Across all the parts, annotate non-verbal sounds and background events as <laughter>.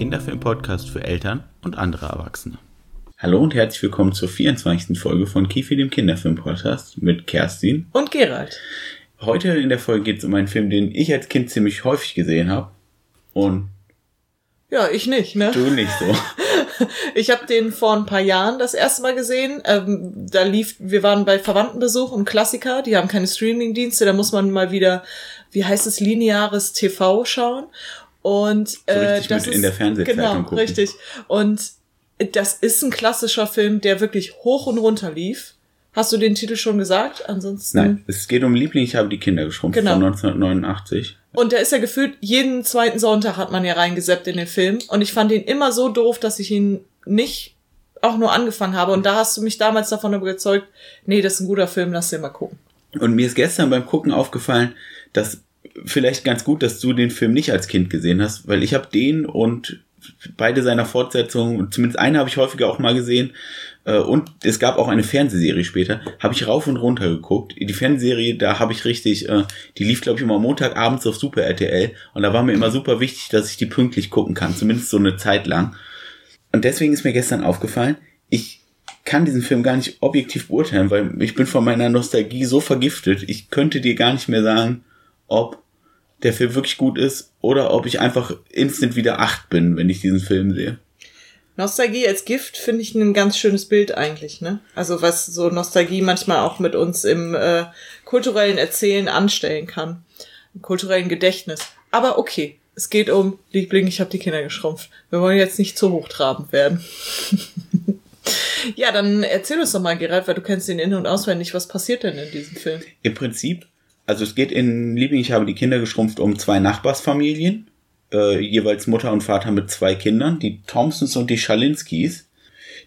Kinderfilm-Podcast für Eltern und andere Erwachsene. Hallo und herzlich willkommen zur 24. Folge von Kifi, dem Kinderfilm-Podcast mit Kerstin und Gerald. Heute in der Folge geht es um einen Film, den ich als Kind ziemlich häufig gesehen habe. Und ja, ich nicht, ne? Du nicht so. <laughs> ich habe den vor ein paar Jahren das erste Mal gesehen. Ähm, da lief, wir waren bei Verwandtenbesuch und Klassiker, die haben keine Streamingdienste, da muss man mal wieder, wie heißt es, lineares TV schauen. Und äh, so das ist in der Fernsehzeitung genau gucken. richtig. Und das ist ein klassischer Film, der wirklich hoch und runter lief. Hast du den Titel schon gesagt? Ansonsten. Nein, es geht um Liebling, ich habe die Kinder geschrumpft genau. von 1989. Und der ist ja gefühlt, jeden zweiten Sonntag hat man ja reingeseppt in den Film. Und ich fand ihn immer so doof, dass ich ihn nicht auch nur angefangen habe. Und da hast du mich damals davon überzeugt, nee, das ist ein guter Film, lass den mal gucken. Und mir ist gestern beim Gucken aufgefallen, dass vielleicht ganz gut, dass du den Film nicht als Kind gesehen hast, weil ich habe den und beide seiner Fortsetzungen, zumindest eine habe ich häufiger auch mal gesehen, und es gab auch eine Fernsehserie später, habe ich rauf und runter geguckt. Die Fernsehserie, da habe ich richtig, äh, die lief glaube ich immer Montagabends auf Super RTL und da war mir immer super wichtig, dass ich die pünktlich gucken kann, zumindest so eine Zeit lang. Und deswegen ist mir gestern aufgefallen, ich kann diesen Film gar nicht objektiv beurteilen, weil ich bin von meiner Nostalgie so vergiftet. Ich könnte dir gar nicht mehr sagen, ob der Film wirklich gut ist oder ob ich einfach instant wieder acht bin, wenn ich diesen Film sehe. Nostalgie als Gift finde ich ein ganz schönes Bild eigentlich, ne? Also was so Nostalgie manchmal auch mit uns im äh, kulturellen Erzählen anstellen kann, im kulturellen Gedächtnis. Aber okay, es geht um Liebling, ich habe die Kinder geschrumpft. Wir wollen jetzt nicht zu hochtrabend werden. <laughs> ja, dann erzähl uns doch mal, Gerald, weil du kennst ihn in- und auswendig. Was passiert denn in diesem Film? Im Prinzip also es geht in Liebling, ich habe die Kinder geschrumpft um zwei Nachbarsfamilien, äh, jeweils Mutter und Vater mit zwei Kindern, die Thompsons und die Schalinskis.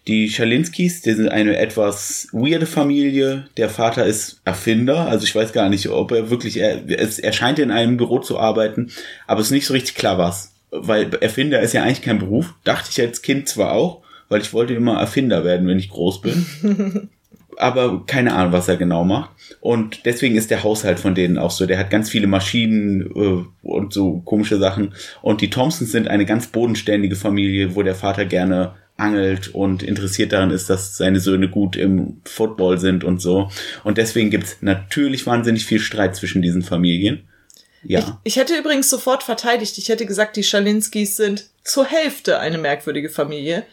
Die Schalinskis, die sind eine etwas weirde Familie. Der Vater ist Erfinder, also ich weiß gar nicht, ob er wirklich, er, es, er scheint in einem Büro zu arbeiten, aber es ist nicht so richtig klar was. Weil Erfinder ist ja eigentlich kein Beruf. Dachte ich als Kind zwar auch, weil ich wollte immer Erfinder werden, wenn ich groß bin. <laughs> aber keine Ahnung, was er genau macht. Und deswegen ist der Haushalt von denen auch so. Der hat ganz viele Maschinen äh, und so komische Sachen. Und die Thompsons sind eine ganz bodenständige Familie, wo der Vater gerne angelt und interessiert daran ist, dass seine Söhne gut im Football sind und so. Und deswegen gibt's natürlich wahnsinnig viel Streit zwischen diesen Familien. Ja. Ich, ich hätte übrigens sofort verteidigt. Ich hätte gesagt, die Schalinskis sind zur Hälfte eine merkwürdige Familie.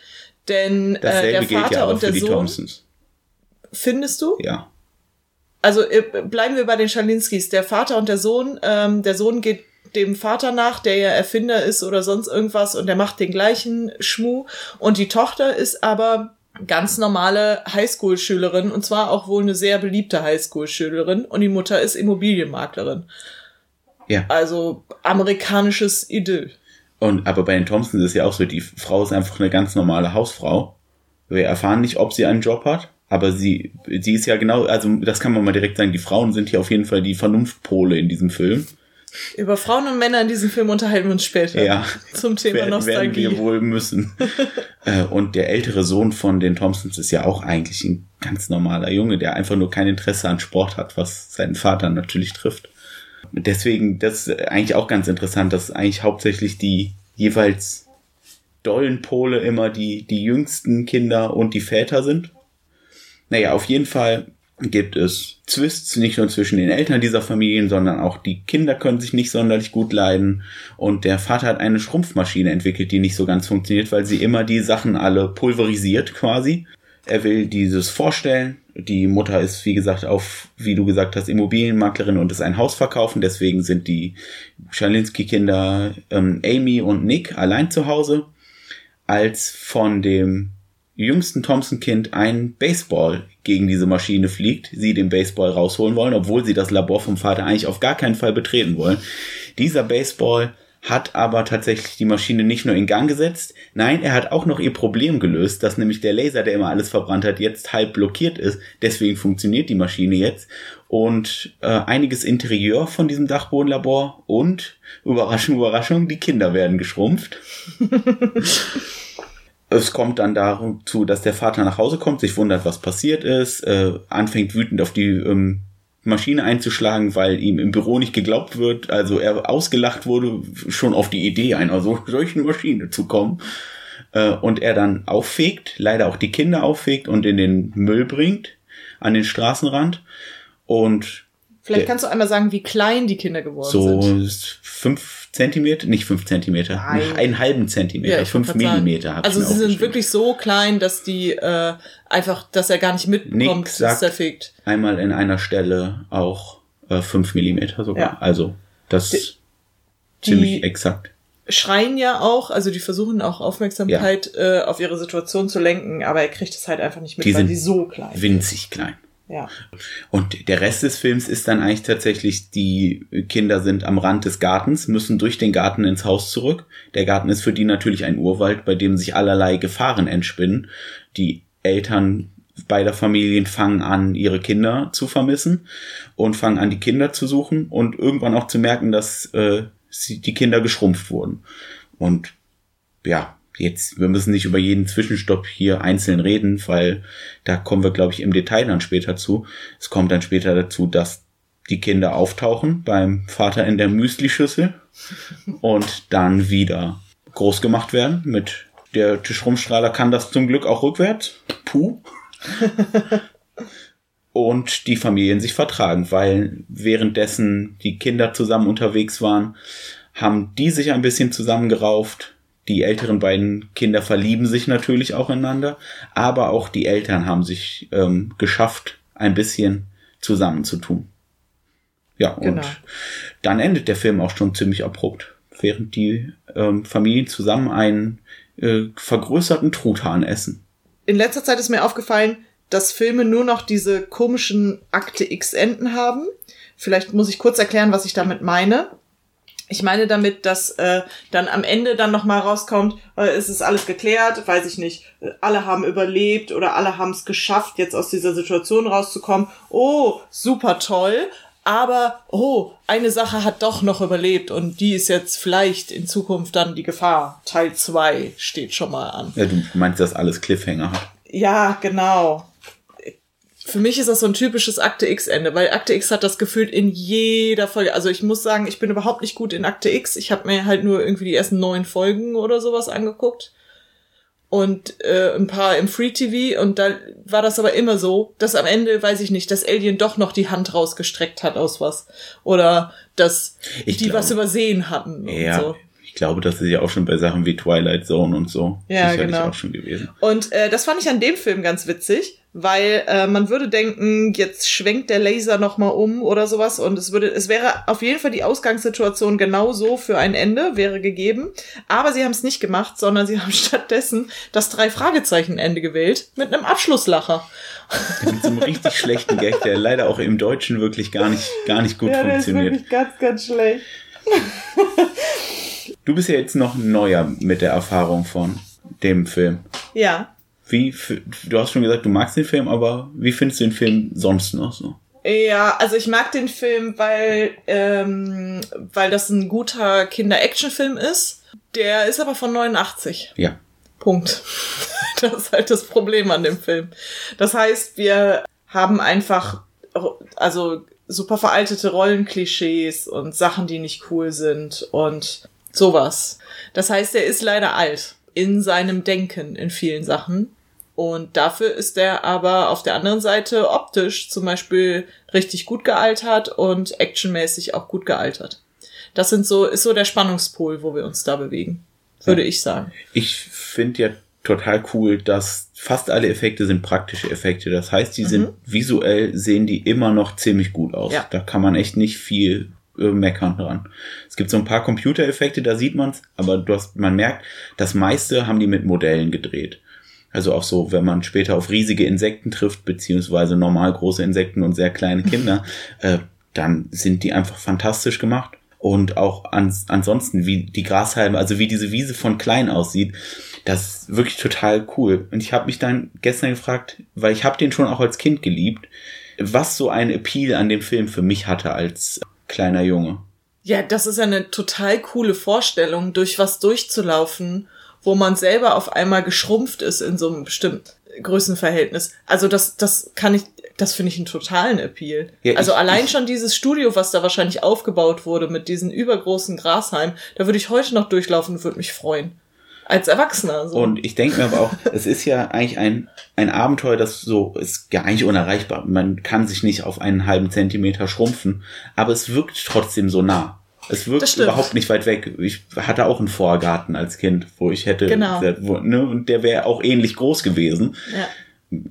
Denn äh, der Vater ja und der Sohn. Thompsons. Findest du? Ja. Also äh, bleiben wir bei den Schalinskis. Der Vater und der Sohn. Ähm, der Sohn geht dem Vater nach, der ja Erfinder ist oder sonst irgendwas und der macht den gleichen Schmuh. Und die Tochter ist aber ganz normale Highschool-Schülerin und zwar auch wohl eine sehr beliebte Highschool-Schülerin und die Mutter ist Immobilienmaklerin. Ja. Also amerikanisches Idyll. Und aber bei den Thompsons ist ja auch so, die Frau ist einfach eine ganz normale Hausfrau. Wir erfahren nicht, ob sie einen Job hat. Aber sie, sie ist ja genau, also das kann man mal direkt sagen, die Frauen sind hier auf jeden Fall die Vernunftpole in diesem Film. Über Frauen und Männer in diesem Film unterhalten wir uns später. Ja. Zum Thema werden, Nostalgie. Werden wir wohl müssen. <laughs> Äh, und der ältere Sohn von den Thompsons ist ja auch eigentlich ein ganz normaler Junge, der einfach nur kein Interesse an Sport hat, was seinen Vater natürlich trifft. Deswegen, das ist eigentlich auch ganz interessant, dass eigentlich hauptsächlich die jeweils dollen Pole immer die, die jüngsten Kinder und die Väter sind naja, auf jeden Fall gibt es Twists nicht nur zwischen den Eltern dieser Familien, sondern auch die Kinder können sich nicht sonderlich gut leiden. Und der Vater hat eine Schrumpfmaschine entwickelt, die nicht so ganz funktioniert, weil sie immer die Sachen alle pulverisiert quasi. Er will dieses vorstellen. Die Mutter ist, wie gesagt, auf, wie du gesagt hast, Immobilienmaklerin und ist ein Haus verkaufen. Deswegen sind die Schalinski-Kinder ähm, Amy und Nick allein zu Hause. Als von dem jüngsten Thompson-Kind ein Baseball gegen diese Maschine fliegt, sie den Baseball rausholen wollen, obwohl sie das Labor vom Vater eigentlich auf gar keinen Fall betreten wollen. Dieser Baseball hat aber tatsächlich die Maschine nicht nur in Gang gesetzt, nein, er hat auch noch ihr Problem gelöst, dass nämlich der Laser, der immer alles verbrannt hat, jetzt halb blockiert ist. Deswegen funktioniert die Maschine jetzt. Und äh, einiges Interieur von diesem Dachbodenlabor und, Überraschung, Überraschung, die Kinder werden geschrumpft. <laughs> es kommt dann dazu, dass der Vater nach Hause kommt, sich wundert, was passiert ist, äh, anfängt wütend auf die ähm, Maschine einzuschlagen, weil ihm im Büro nicht geglaubt wird, also er ausgelacht wurde, schon auf die Idee einer so, <laughs> solchen Maschine zu kommen. Äh, und er dann auffegt, leider auch die Kinder auffegt und in den Müll bringt, an den Straßenrand. Und Vielleicht kannst du einmal sagen, wie klein die Kinder geworden so sind. So fünf Zentimeter, nicht fünf Zentimeter, Nein. einen halben Zentimeter, ja, fünf Millimeter. Also sie sind wirklich so klein, dass die äh, einfach, dass er gar nicht mitbekommt, Nick dass er fegt. Einmal in einer Stelle auch äh, fünf Millimeter sogar. Ja. Also das ist ziemlich exakt schreien ja auch, also die versuchen auch Aufmerksamkeit ja. äh, auf ihre Situation zu lenken, aber er kriegt es halt einfach nicht mit, die weil die so klein winzig klein. Ja. Und der Rest des Films ist dann eigentlich tatsächlich, die Kinder sind am Rand des Gartens, müssen durch den Garten ins Haus zurück. Der Garten ist für die natürlich ein Urwald, bei dem sich allerlei Gefahren entspinnen. Die Eltern beider Familien fangen an, ihre Kinder zu vermissen und fangen an, die Kinder zu suchen und irgendwann auch zu merken, dass äh, sie, die Kinder geschrumpft wurden. Und ja, jetzt, wir müssen nicht über jeden Zwischenstopp hier einzeln reden, weil da kommen wir, glaube ich, im Detail dann später zu. Es kommt dann später dazu, dass die Kinder auftauchen beim Vater in der Müslischüssel und dann wieder groß gemacht werden mit der Tischrumstrahler kann das zum Glück auch rückwärts. Puh. <laughs> und die Familien sich vertragen, weil währenddessen die Kinder zusammen unterwegs waren, haben die sich ein bisschen zusammengerauft, die älteren beiden Kinder verlieben sich natürlich auch ineinander, aber auch die Eltern haben sich ähm, geschafft, ein bisschen zusammenzutun. Ja, und genau. dann endet der Film auch schon ziemlich abrupt, während die ähm, Familien zusammen einen äh, vergrößerten Truthahn essen. In letzter Zeit ist mir aufgefallen, dass Filme nur noch diese komischen Akte X-Enden haben. Vielleicht muss ich kurz erklären, was ich damit meine. Ich meine damit, dass äh, dann am Ende dann nochmal rauskommt, äh, ist es alles geklärt, weiß ich nicht, alle haben überlebt oder alle haben es geschafft, jetzt aus dieser Situation rauszukommen. Oh, super toll. Aber, oh, eine Sache hat doch noch überlebt und die ist jetzt vielleicht in Zukunft dann die Gefahr. Teil 2 steht schon mal an. Ja, du meinst, dass alles Cliffhanger hat. Ja, genau für mich ist das so ein typisches Akte X-Ende, weil Akte X hat das gefühlt in jeder Folge. Also ich muss sagen, ich bin überhaupt nicht gut in Akte X. Ich habe mir halt nur irgendwie die ersten neun Folgen oder sowas angeguckt. Und äh, ein paar im Free TV. Und da war das aber immer so, dass am Ende, weiß ich nicht, dass Alien doch noch die Hand rausgestreckt hat aus was. Oder dass ich die glaub, was übersehen hatten. Ja, so. Ich glaube, das ist ja auch schon bei Sachen wie Twilight Zone und so. Ja, genau. auch schon gewesen. Und äh, das fand ich an dem Film ganz witzig weil äh, man würde denken, jetzt schwenkt der Laser noch mal um oder sowas und es würde, es wäre auf jeden Fall die Ausgangssituation genauso für ein Ende wäre gegeben, aber sie haben es nicht gemacht, sondern sie <laughs> haben stattdessen das drei Fragezeichen Ende gewählt mit einem Abschlusslacher. Mit so einem richtig schlechten Gag, der leider auch im Deutschen wirklich gar nicht gar nicht gut ja, funktioniert. Der ist wirklich ganz ganz schlecht. Du bist ja jetzt noch neuer mit der Erfahrung von dem Film. Ja. Wie, du hast schon gesagt, du magst den Film, aber wie findest du den Film sonst noch so? Ja, also ich mag den Film, weil, ähm, weil das ein guter Kinder-Action-Film ist. Der ist aber von 89. Ja. Punkt. <laughs> Das ist halt das Problem an dem Film. Das heißt, wir haben einfach, also super veraltete Rollenklischees und Sachen, die nicht cool sind und sowas. Das heißt, er ist leider alt in seinem Denken in vielen Sachen. Und dafür ist er aber auf der anderen Seite optisch zum Beispiel richtig gut gealtert und actionmäßig auch gut gealtert. Das sind so, ist so der Spannungspol, wo wir uns da bewegen, würde ja. ich sagen. Ich finde ja total cool, dass fast alle Effekte sind praktische Effekte. Das heißt, die mhm. sind visuell sehen die immer noch ziemlich gut aus. Ja. Da kann man echt nicht viel äh, meckern dran. Es gibt so ein paar Computereffekte, da sieht man's, aber du hast, man merkt, das meiste haben die mit Modellen gedreht. Also auch so, wenn man später auf riesige Insekten trifft, beziehungsweise normal große Insekten und sehr kleine Kinder, <laughs> äh, dann sind die einfach fantastisch gemacht. Und auch ans, ansonsten, wie die Grashalme, also wie diese Wiese von klein aussieht, das ist wirklich total cool. Und ich habe mich dann gestern gefragt, weil ich habe den schon auch als Kind geliebt, was so ein Appeal an dem Film für mich hatte als kleiner Junge. Ja, das ist eine total coole Vorstellung, durch was durchzulaufen, wo man selber auf einmal geschrumpft ist in so einem bestimmten Größenverhältnis. Also das, das kann ich, das finde ich einen totalen Appeal. Ja, also ich, allein ich, schon dieses Studio, was da wahrscheinlich aufgebaut wurde mit diesen übergroßen Grashalmen, da würde ich heute noch durchlaufen und würde mich freuen. Als Erwachsener. So. Und ich denke mir aber auch, <laughs> es ist ja eigentlich ein, ein Abenteuer, das so ist ja eigentlich unerreichbar. Man kann sich nicht auf einen halben Zentimeter schrumpfen, aber es wirkt trotzdem so nah. Es wirkt überhaupt nicht weit weg. Ich hatte auch einen Vorgarten als Kind, wo ich hätte, genau. wo, ne, und der wäre auch ähnlich groß gewesen. Ja.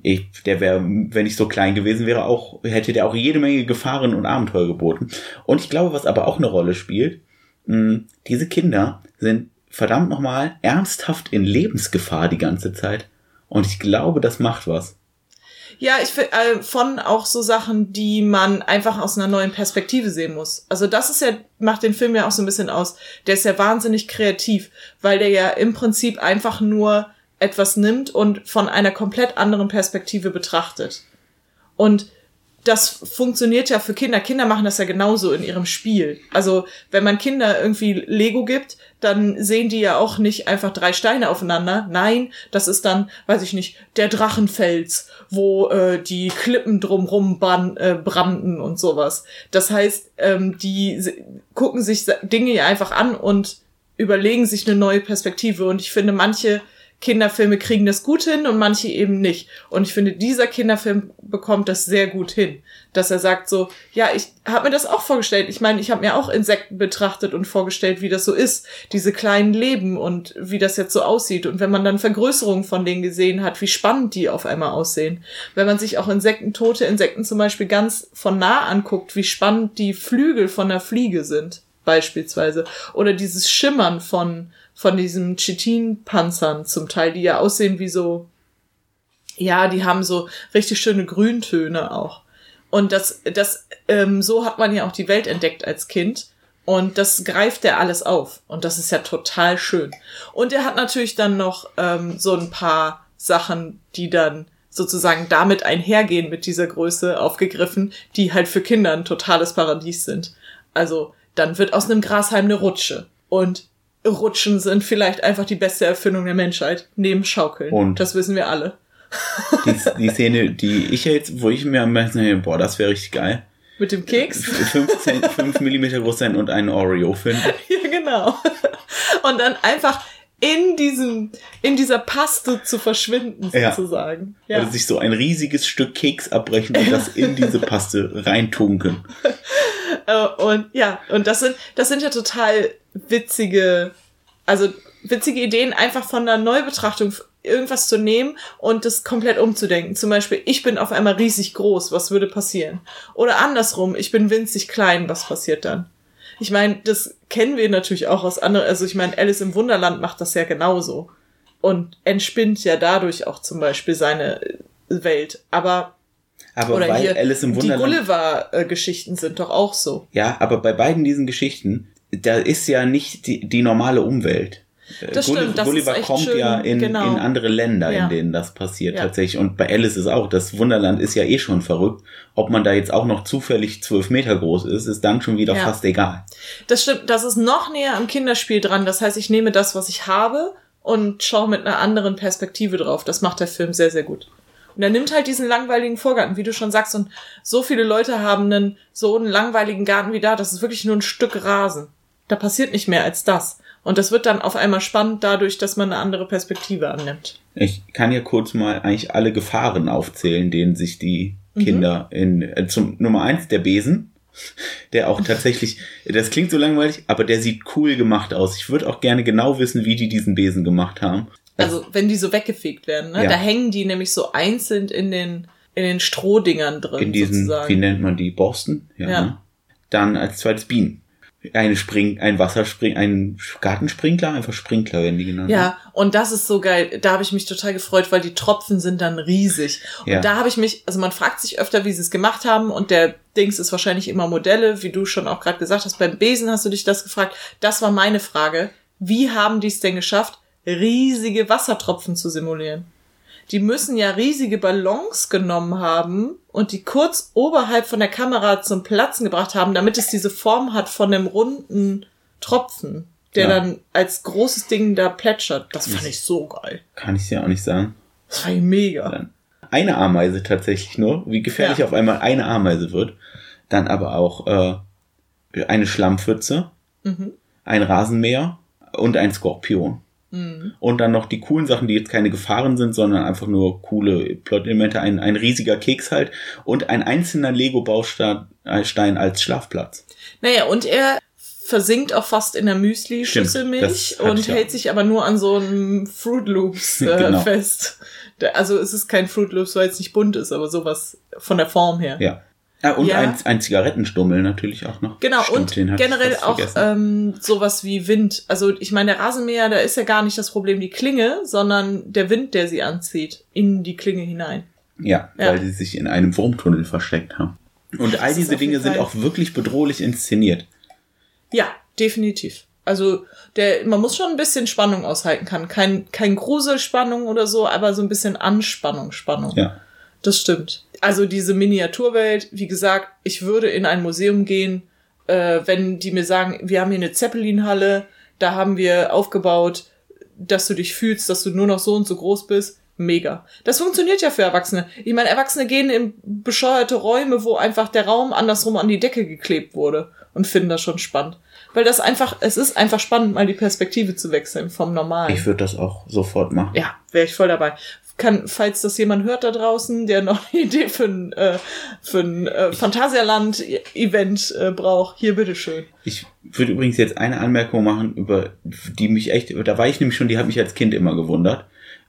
Ich, der wäre, wenn ich so klein gewesen wäre, auch, hätte der auch jede Menge Gefahren und Abenteuer geboten. Und ich glaube, was aber auch eine Rolle spielt, mh, diese Kinder sind verdammt nochmal ernsthaft in Lebensgefahr die ganze Zeit. Und ich glaube, das macht was. Ja, ich finde äh, von auch so Sachen, die man einfach aus einer neuen Perspektive sehen muss. Also das ist ja macht den Film ja auch so ein bisschen aus. Der ist ja wahnsinnig kreativ, weil der ja im Prinzip einfach nur etwas nimmt und von einer komplett anderen Perspektive betrachtet. Und das funktioniert ja für Kinder. Kinder machen das ja genauso in ihrem Spiel. Also wenn man Kinder irgendwie Lego gibt, dann sehen die ja auch nicht einfach drei Steine aufeinander. Nein, das ist dann, weiß ich nicht, der Drachenfels, wo äh, die Klippen drumrum bran, äh, brannten und sowas. Das heißt, ähm, die gucken sich Dinge ja einfach an und überlegen sich eine neue Perspektive. Und ich finde, manche Kinderfilme kriegen das gut hin und manche eben nicht. Und ich finde, dieser Kinderfilm bekommt das sehr gut hin, dass er sagt so, ja, ich habe mir das auch vorgestellt. Ich meine, ich habe mir auch Insekten betrachtet und vorgestellt, wie das so ist, diese kleinen Leben und wie das jetzt so aussieht. Und wenn man dann Vergrößerungen von denen gesehen hat, wie spannend die auf einmal aussehen. Wenn man sich auch Insekten, tote Insekten zum Beispiel ganz von nah anguckt, wie spannend die Flügel von der Fliege sind beispielsweise. Oder dieses Schimmern von, von diesen Chitin-Panzern zum Teil, die ja aussehen wie so, ja, die haben so richtig schöne Grüntöne auch. Und das, das, ähm, so hat man ja auch die Welt entdeckt als Kind. Und das greift er alles auf. Und das ist ja total schön. Und er hat natürlich dann noch ähm, so ein paar Sachen, die dann sozusagen damit einhergehen mit dieser Größe aufgegriffen, die halt für Kinder ein totales Paradies sind. Also dann wird aus einem Grashalm eine Rutsche. Und Rutschen sind vielleicht einfach die beste Erfindung der Menschheit, neben Schaukeln. Und das wissen wir alle. Die, <laughs> die Szene, die ich jetzt, wo ich mir am meisten denke, boah, das wäre richtig geil. Mit dem Keks? 5 Millimeter groß sein und einen Oreo finden. <laughs> Ja, genau. Und dann einfach in diesem, in dieser Paste zu verschwinden, sozusagen. Ja. ja. Oder sich so ein riesiges Stück Keks abbrechen und das in diese Paste reintunken. <laughs> Äh, und ja, und das sind, das sind ja total witzige, also witzige Ideen, einfach von der Neubetrachtung irgendwas zu nehmen und das komplett umzudenken. Zum Beispiel, ich bin auf einmal riesig groß, was würde passieren? Oder andersrum, ich bin winzig klein, was passiert dann? Ich meine, das kennen wir natürlich auch aus anderen, also ich meine, Alice im Wunderland macht das ja genauso und entspinnt ja dadurch auch zum Beispiel seine Welt. Aber aber Oder weil hier, Alice im Wunderland. Die Gulliver-Geschichten sind doch auch so. Ja, aber bei beiden diesen Geschichten, da ist ja nicht die, die normale Umwelt. Das Gulliver, stimmt, das Gulliver kommt schön, ja in, genau. in andere Länder, ja. in denen das passiert ja. tatsächlich. Und bei Alice ist auch, das Wunderland ist ja eh schon verrückt. Ob man da jetzt auch noch zufällig zwölf Meter groß ist, ist dann schon wieder ja. fast egal. Das stimmt, das ist noch näher am Kinderspiel dran. Das heißt, ich nehme das, was ich habe und schaue mit einer anderen Perspektive drauf. Das macht der Film sehr, sehr gut. Und er nimmt halt diesen langweiligen Vorgarten, wie du schon sagst, und so viele Leute haben einen so einen langweiligen Garten wie da, das ist wirklich nur ein Stück Rasen. Da passiert nicht mehr als das. Und das wird dann auf einmal spannend dadurch, dass man eine andere Perspektive annimmt. Ich kann ja kurz mal eigentlich alle Gefahren aufzählen, denen sich die mhm. Kinder mhm. in äh, zum Nummer eins der Besen, der auch tatsächlich, <laughs> das klingt so langweilig, aber der sieht cool gemacht aus. Ich würde auch gerne genau wissen, wie die diesen Besen gemacht haben. Also wenn die so weggefegt werden, ne? Ja. Da hängen die nämlich so einzeln in den, in den Strohdingern drin. In diesen, sozusagen. wie nennt man die, Borsten? Ja. ja. Ne? Dann als zweites Bienen. eine Spring, ein Wasserspring, ein Gartensprinkler, einfach Sprinkler werden die genannt. ne? Ja, und das ist so geil. Da habe ich mich total gefreut, weil die Tropfen sind dann riesig. Und Ja. da habe ich mich, also man fragt sich öfter, wie sie es gemacht haben und der Dings ist wahrscheinlich immer Modelle, wie du schon auch gerade gesagt hast. Beim Besen hast du dich das gefragt. Das war meine Frage. Wie haben die es denn geschafft, riesige Wassertropfen zu simulieren? Die müssen ja riesige Ballons genommen haben und die kurz oberhalb von der Kamera zum Platzen gebracht haben, damit es diese Form hat von einem runden Tropfen, der Ja. dann als großes Ding da plätschert. Das fand ich so geil. Kann ich dir auch nicht sagen. Das ich mega. Eine Ameise tatsächlich nur, wie gefährlich Ja. auf einmal eine Ameise wird. Dann aber auch äh, eine Schlammpfütze, Mhm. ein Rasenmäher und ein Skorpion. Mhm. Und dann noch die coolen Sachen, die jetzt keine Gefahren sind, sondern einfach nur coole Plot-Elemente. Ein, ein riesiger Keks halt und ein einzelner Lego-Baustein äh, als Schlafplatz. Naja, und er versinkt auch fast in der Müsli-Schüsselmilch und auch. hält sich aber nur an so einem Fruit Loops <laughs> äh, Genau. fest. Also es ist kein Fruit Loops, weil es nicht bunt ist, aber sowas von der Form her. Ja. Ah, und Ja. ein, ein Zigarettenstummel natürlich auch noch. Genau, Stimmt, und generell auch ähm, sowas wie Wind. Also ich meine, der Rasenmäher, da ist ja gar nicht das Problem die Klinge, sondern der Wind, der sie anzieht, in die Klinge hinein. Ja, Ja. weil sie sich in einem Wurmtunnel versteckt haben. Und all ist diese Dinge sind auch wirklich bedrohlich inszeniert. Ja, definitiv. Also der, man muss schon ein bisschen Spannung aushalten kann. Kein, kein Gruselspannung oder so, aber so ein bisschen Anspannung, Spannung. Ja. Das stimmt. Also diese Miniaturwelt, wie gesagt, ich würde in ein Museum gehen, äh, wenn die mir sagen, wir haben hier eine Zeppelin-Halle, da haben wir aufgebaut, dass du dich fühlst, dass du nur noch so und so groß bist. Mega. Das funktioniert ja für Erwachsene. Ich meine, Erwachsene gehen in bescheuerte Räume, wo einfach der Raum andersrum an die Decke geklebt wurde und finden das schon spannend. Weil das einfach, es ist einfach spannend, mal die Perspektive zu wechseln vom Normalen. Ich würde das auch sofort machen. Ja, wäre ich voll dabei. Kann, falls das jemand hört da draußen, der noch eine Idee für ein, äh, für ein äh, Phantasialand-Event äh, braucht, hier bitteschön. Ich würde übrigens jetzt eine Anmerkung machen, über die mich echt, da war ich nämlich schon, die hat mich als Kind immer gewundert.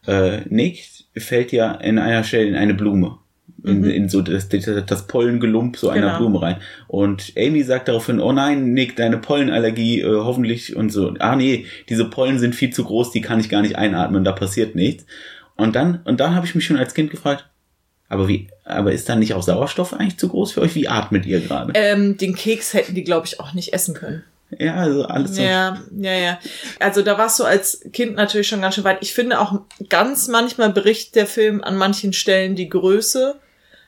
Äh, Nick fällt ja in einer Stelle in eine Blume. In, in so das, das, das Pollengelump so einer Genau. Blume rein. Und Amy sagt daraufhin, oh nein, Nick, deine Pollenallergie, äh, hoffentlich und so. Ah nee, diese Pollen sind viel zu groß, die kann ich gar nicht einatmen, da passiert nichts. Und dann, und dann habe ich mich schon als Kind gefragt, aber wie, aber ist dann nicht auch Sauerstoff eigentlich zu groß für euch? Wie atmet ihr gerade? Ähm, den Keks hätten die, glaube ich, auch nicht essen können. Ja, also alles so. Ja, ja, ja. Also da warst du als Kind natürlich schon ganz schön weit. Ich finde auch ganz manchmal berichtet der Film an manchen Stellen die Größe.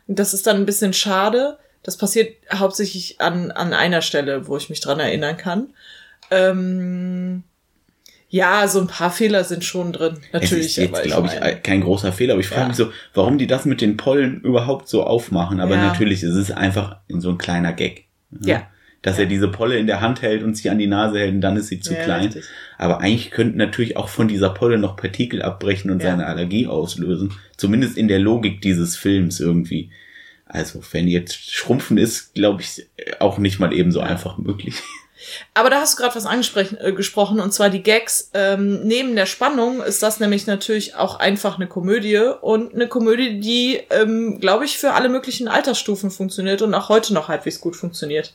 Das ist dann ein bisschen schade. Das passiert hauptsächlich an, an einer Stelle, wo ich mich dran erinnern kann. Ähm, ja, so ein paar Fehler sind schon drin. Natürlich. es ist jetzt, glaube ich, meine- kein großer Fehler, aber ich frage Ja. mich so, warum die das mit den Pollen überhaupt so aufmachen. Aber Ja. natürlich ist es einfach so ein kleiner Gag. Ja. Dass er diese Polle in der Hand hält und sie an die Nase hält und dann ist sie zu Ja, klein. richtig. Aber eigentlich könnten natürlich auch von dieser Polle noch Partikel abbrechen und Ja. seine Allergie auslösen. Zumindest in der Logik dieses Films irgendwie. Also, wenn jetzt Schrumpfen ist, glaube ich, auch nicht mal ebenso einfach möglich. Aber da hast du gerade was angesprochen, äh, und zwar die Gags. Ähm, neben der Spannung ist das nämlich natürlich auch einfach eine Komödie und eine Komödie, die, ähm, glaube ich, für alle möglichen Altersstufen funktioniert und auch heute noch halbwegs gut funktioniert.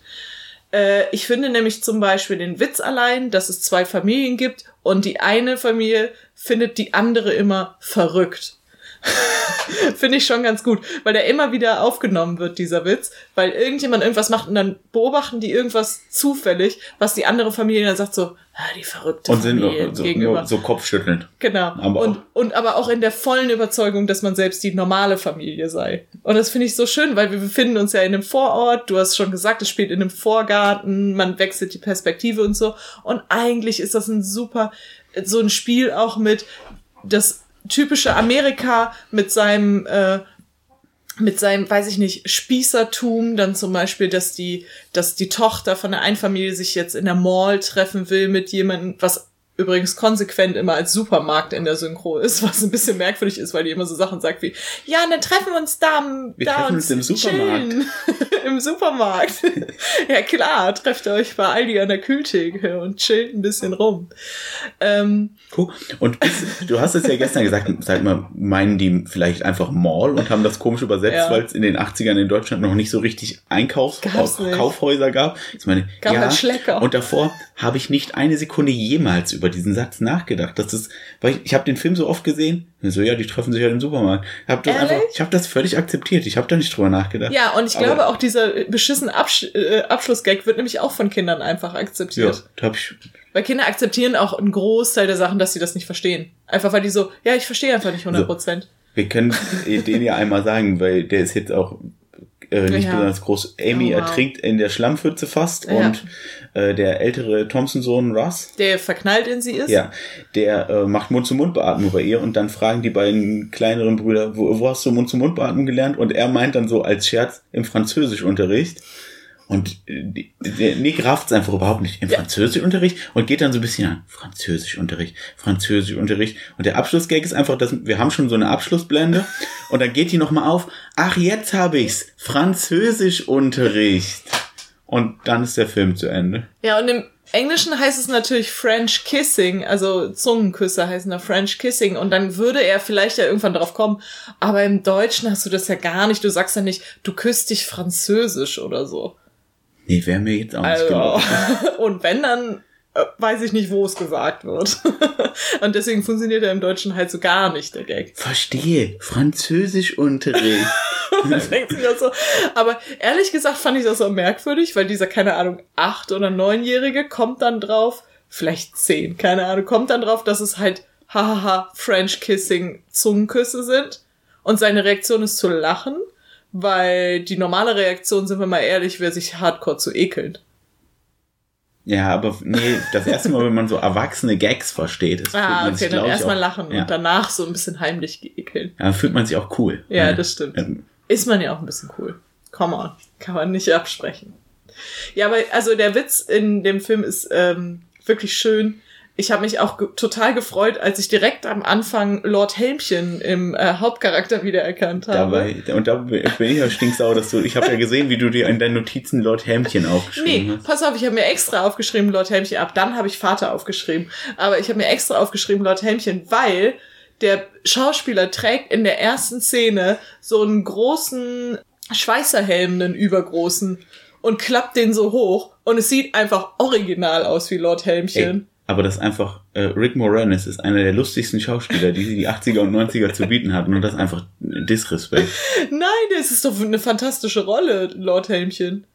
Äh, ich finde nämlich zum Beispiel den Witz allein, dass es zwei Familien gibt und die eine Familie findet die andere immer verrückt. <laughs> Finde ich schon ganz gut, weil der immer wieder aufgenommen wird, dieser Witz, weil irgendjemand irgendwas macht und dann beobachten die irgendwas zufällig, was die andere Familie dann sagt so, ah, die verrückte Und sind Familie nur so, gegenüber. so kopfschüttelnd. Genau. Aber und, und aber auch in der vollen Überzeugung, dass man selbst die normale Familie sei. Und das finde ich so schön, weil wir befinden uns ja in einem Vorort. Du hast schon gesagt, es spielt in einem Vorgarten, man wechselt die Perspektive und so. Und eigentlich ist das ein super, so ein Spiel auch mit das typische Amerika mit seinem, äh, mit seinem, weiß ich nicht, Spießertum, dann zum Beispiel, dass die, dass die Tochter von der einen Familie sich jetzt in der Mall treffen will mit jemandem, was übrigens konsequent immer als Supermarkt in der Synchro ist, <laughs> was ein bisschen merkwürdig ist, weil die immer so Sachen sagt wie, ja, dann treffen wir uns da, Wir da treffen uns im Supermarkt. Im Supermarkt. <laughs> <laughs> ja klar, trefft ihr euch bei Aldi an der Kühltheke und chillt ein bisschen rum. Ähm, Guck, und bis, du hast es ja gestern gesagt, sag mal, meinen die vielleicht einfach Mall und haben das komisch übersetzt, Ja. weil es in den 80ern in Deutschland noch nicht so richtig Einkaufs. Kaufhäuser gab. Ich meine, Gab ja, halt Schlecker. und davor habe ich nicht eine Sekunde jemals über diesen Satz nachgedacht. Das ist, weil ich, ich habe den Film so oft gesehen, so ja, die treffen sich halt im Supermarkt. Ich habe das Ehrlich? einfach, ich habe das völlig akzeptiert. Ich habe da nicht drüber nachgedacht. ja, und ich Aber- glaube auch dieser beschissene Absch äh, Abschlussgag wird nämlich auch von Kindern einfach ja, akzeptiert. da habe ich Weil Kinder akzeptieren auch einen Großteil der Sachen, dass sie das nicht verstehen. Einfach weil die so, ja, ich verstehe einfach nicht 100 Prozent. Wir können den ja einmal sagen, weil der ist jetzt auch äh, nicht Ja. besonders groß. Amy Oh, wow. ertrinkt in der Schlammpfütze fast Ja. und äh, der ältere Thompson-Sohn Russ, Der verknallt in sie ist. ja, der äh, macht Mund-zu-Mund-Beatmung bei ihr und dann fragen die beiden kleineren Brüder, wo, wo hast du Mund-zu-Mund-Beatmung gelernt? Und er meint dann so als Scherz im Französischunterricht. Und äh, die- der Nick rafft's einfach überhaupt nicht. Im Ja. Französischunterricht und geht dann so ein bisschen an. Französischunterricht, Französischunterricht. Und der Abschlussgag ist einfach, dass wir haben schon so eine Abschlussblende <laughs> und dann geht die nochmal auf. Ach, jetzt habe ich's. Französischunterricht. Und dann ist der Film zu Ende. Ja, und im Englischen heißt es natürlich French Kissing, also Zungenküsse heißen da French Kissing und dann würde er vielleicht ja irgendwann drauf kommen, aber im Deutschen hast du das ja gar nicht, du sagst ja nicht, du küsst dich französisch oder so. Nee, wäre mir jetzt auch nicht Also, <laughs> und wenn, dann äh, weiß ich nicht, wo es gesagt wird. <laughs> und deswegen funktioniert er im Deutschen halt so gar nicht, der Gag. Verstehe. Französischunterricht. <laughs> So. Aber ehrlich gesagt fand ich das so merkwürdig, weil dieser, keine Ahnung, acht- oder neunjährige kommt dann drauf, vielleicht zehn, keine Ahnung, kommt dann drauf, dass es halt hahaha French Kissing Zungenküsse sind. Und seine Reaktion ist zu lachen, weil die normale Reaktion, sind wir mal ehrlich, wäre sich hardcore zu ekeln. Ja, aber nee, das erste Mal, wenn man so erwachsene Gags versteht, fühlt Ah, okay, sich, dann erstmal lachen ja. und danach so ein bisschen heimlich geekeln. Ja, fühlt man sich auch cool. Ja, das stimmt. Ähm, Ist man ja auch ein bisschen cool. Come on. Kann man nicht absprechen. Ja, aber also der Witz in dem Film ist ähm, wirklich schön. Ich habe mich auch ge total gefreut, als ich direkt am Anfang Lord Helmchen im äh, Hauptcharakter wiedererkannt habe. Dabei, und da bin ich ja stinksauer, dass du, ich habe ja gesehen, wie du dir in deinen Notizen Lord Hämchen aufgeschrieben Nee, hast. pass auf, ich habe mir extra aufgeschrieben, Lord Helmchen. Ab dann habe ich Vater aufgeschrieben. Aber ich habe mir extra aufgeschrieben, Lord Helmchen, weil der Schauspieler trägt in der ersten Szene so einen großen Schweißerhelm, einen übergroßen, und klappt den so hoch. Und es sieht einfach original aus wie Lord Helmchen. Ey, aber das ist einfach, äh, Rick Moranis ist einer der lustigsten Schauspieler, die die 80er und 90er zu bieten hatten und das ist einfach Disrespekt. Nein, das ist doch eine fantastische Rolle, Lord Helmchen.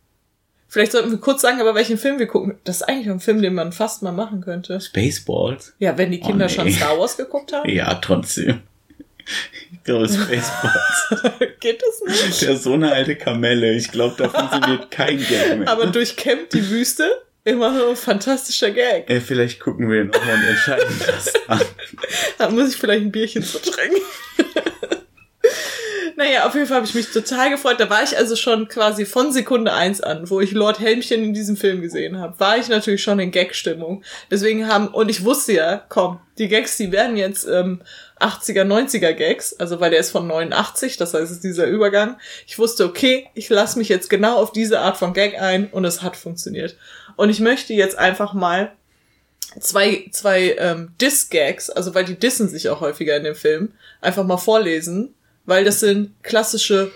Vielleicht sollten wir kurz sagen, aber welchen Film wir gucken. Das ist eigentlich ein Film, den man fast mal machen könnte. Spaceballs? Ja, wenn die Kinder Oh, nee. schon Star Wars geguckt haben. Ja, trotzdem. Ich glaube, Spaceballs. <laughs> Geht das nicht? Der ist so eine alte Kamelle. Ich glaube, da funktioniert <laughs> kein Gag mehr. Aber durchkämmt die Wüste? Immer so ein fantastischer Gag. Ey, vielleicht gucken wir nochmal und entscheiden das <laughs> an. Da muss ich vielleicht ein Bierchen zu trinken. <laughs> naja, auf jeden Fall habe ich mich total gefreut. Da war ich also schon quasi von Sekunde eins an, wo ich Lord Helmchen in diesem Film gesehen habe, war ich natürlich schon in Gag-Stimmung. Deswegen haben, und ich wusste ja, komm, die Gags, die werden jetzt ähm, 80er, 90er Gags, also weil der ist von 89, das heißt, es ist dieser Übergang. Ich wusste, okay, ich lasse mich jetzt genau auf diese Art von Gag ein und es hat funktioniert. Und ich möchte jetzt einfach mal zwei, zwei ähm, Diss-Gags, also weil die dissen sich auch häufiger in dem Film, einfach mal vorlesen, weil das sind klassische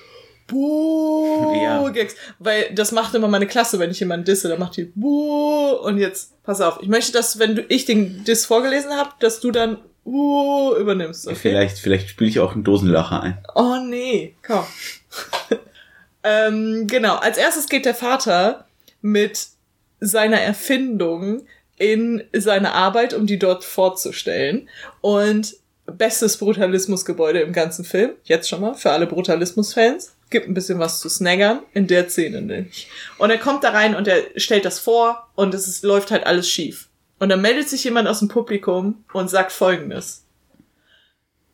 Buh-Gags. Weil das macht immer meine Klasse, wenn ich jemanden disse, dann macht die Buh. Und jetzt, pass auf, ich möchte, dass, wenn du, ich den Diss vorgelesen habe, dass du dann Buh übernimmst. Okay? Vielleicht, vielleicht spiele ich auch einen Dosenlacher ein. Oh nee, komm. <laughs> ähm, genau, als erstes geht der Vater mit seiner Erfindung in seine Arbeit, um die dort vorzustellen. Und bestes Brutalismusgebäude im ganzen Film. Jetzt schon mal für alle Brutalismus-Fans. Gibt ein bisschen was zu snaggern. In der Szene nämlich. Und er kommt da rein und er stellt das vor und es ist, läuft halt alles schief. Und dann meldet sich jemand aus dem Publikum und sagt folgendes.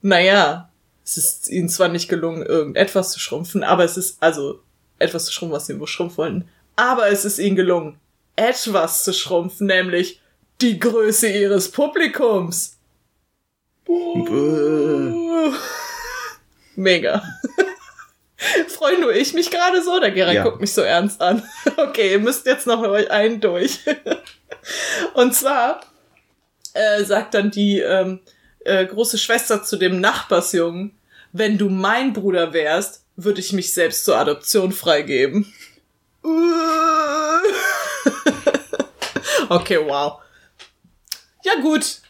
Naja, es ist ihnen zwar nicht gelungen, irgendetwas zu schrumpfen, aber es ist, also, etwas zu schrumpfen, was sie wohl schrumpfen wollten. Aber es ist ihnen gelungen, etwas zu schrumpfen, nämlich die Größe ihres Publikums. Bäh. Mega. <laughs> Freue nur ich mich gerade so? Der Gerald Ja. guckt mich so ernst an. <laughs> Okay, ihr müsst jetzt noch euch einen durch. <laughs> Und zwar äh, sagt dann die ähm, äh, große Schwester zu dem Nachbarsjungen, wenn du mein Bruder wärst, würde ich mich selbst zur Adoption freigeben. <laughs> okay, wow. Ja gut.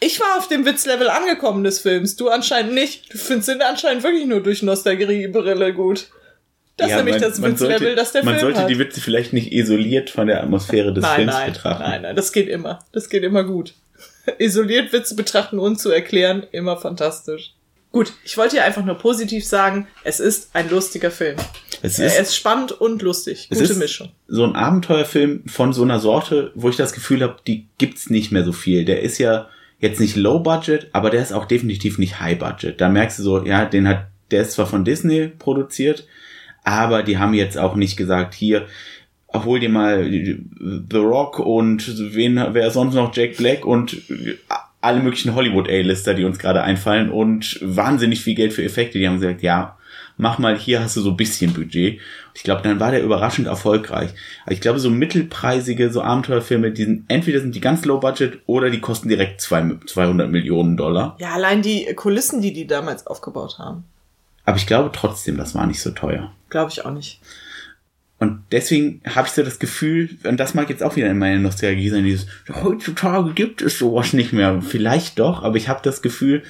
Ich war auf dem Witzlevel angekommen des Films. Du anscheinend nicht. Du findest ihn anscheinend wirklich nur durch Nostalgiebrille gut. Das ist nämlich das Witzlevel, sollte, das der man Film sollte hat. die Witze vielleicht nicht isoliert von der Atmosphäre des nein, Films nein, betrachten. nein, nein, das geht immer. Das geht immer gut. <laughs> Isoliert Witze betrachten und zu erklären, immer fantastisch. Gut, ich wollte ja einfach nur positiv sagen, es ist ein lustiger Film. Es Er ist ist spannend und lustig. Es Gute ist- Mischung. so ein Abenteuerfilm von so einer Sorte, wo ich das Gefühl habe, die gibt's nicht mehr so viel. Der ist ja jetzt nicht low budget, aber der ist auch definitiv nicht high budget. Da merkst du so, ja, den hat, der ist zwar von Disney produziert, aber die haben jetzt auch nicht gesagt, hier, hol dir mal The Rock und wen, wer sonst noch Jack Black und alle möglichen Hollywood A-Lister, die uns gerade einfallen und wahnsinnig viel Geld für Effekte. Die haben gesagt, ja, mach mal, hier hast du so ein bisschen Budget. Ich glaube, dann war der überraschend erfolgreich. Aber ich glaube, so mittelpreisige, so Abenteuerfilme, die sind, entweder sind die ganz low budget oder die kosten direkt zwei, 200 Millionen Dollar. Ja, allein die Kulissen, die die damals aufgebaut haben. Aber ich glaube trotzdem, das war nicht so teuer. Glaube ich auch nicht. Und deswegen habe ich so das Gefühl, und das mag jetzt auch wieder in meiner Nostalgie sein, dieses, heutzutage gibt es sowas nicht mehr. Vielleicht doch, aber ich habe das Gefühl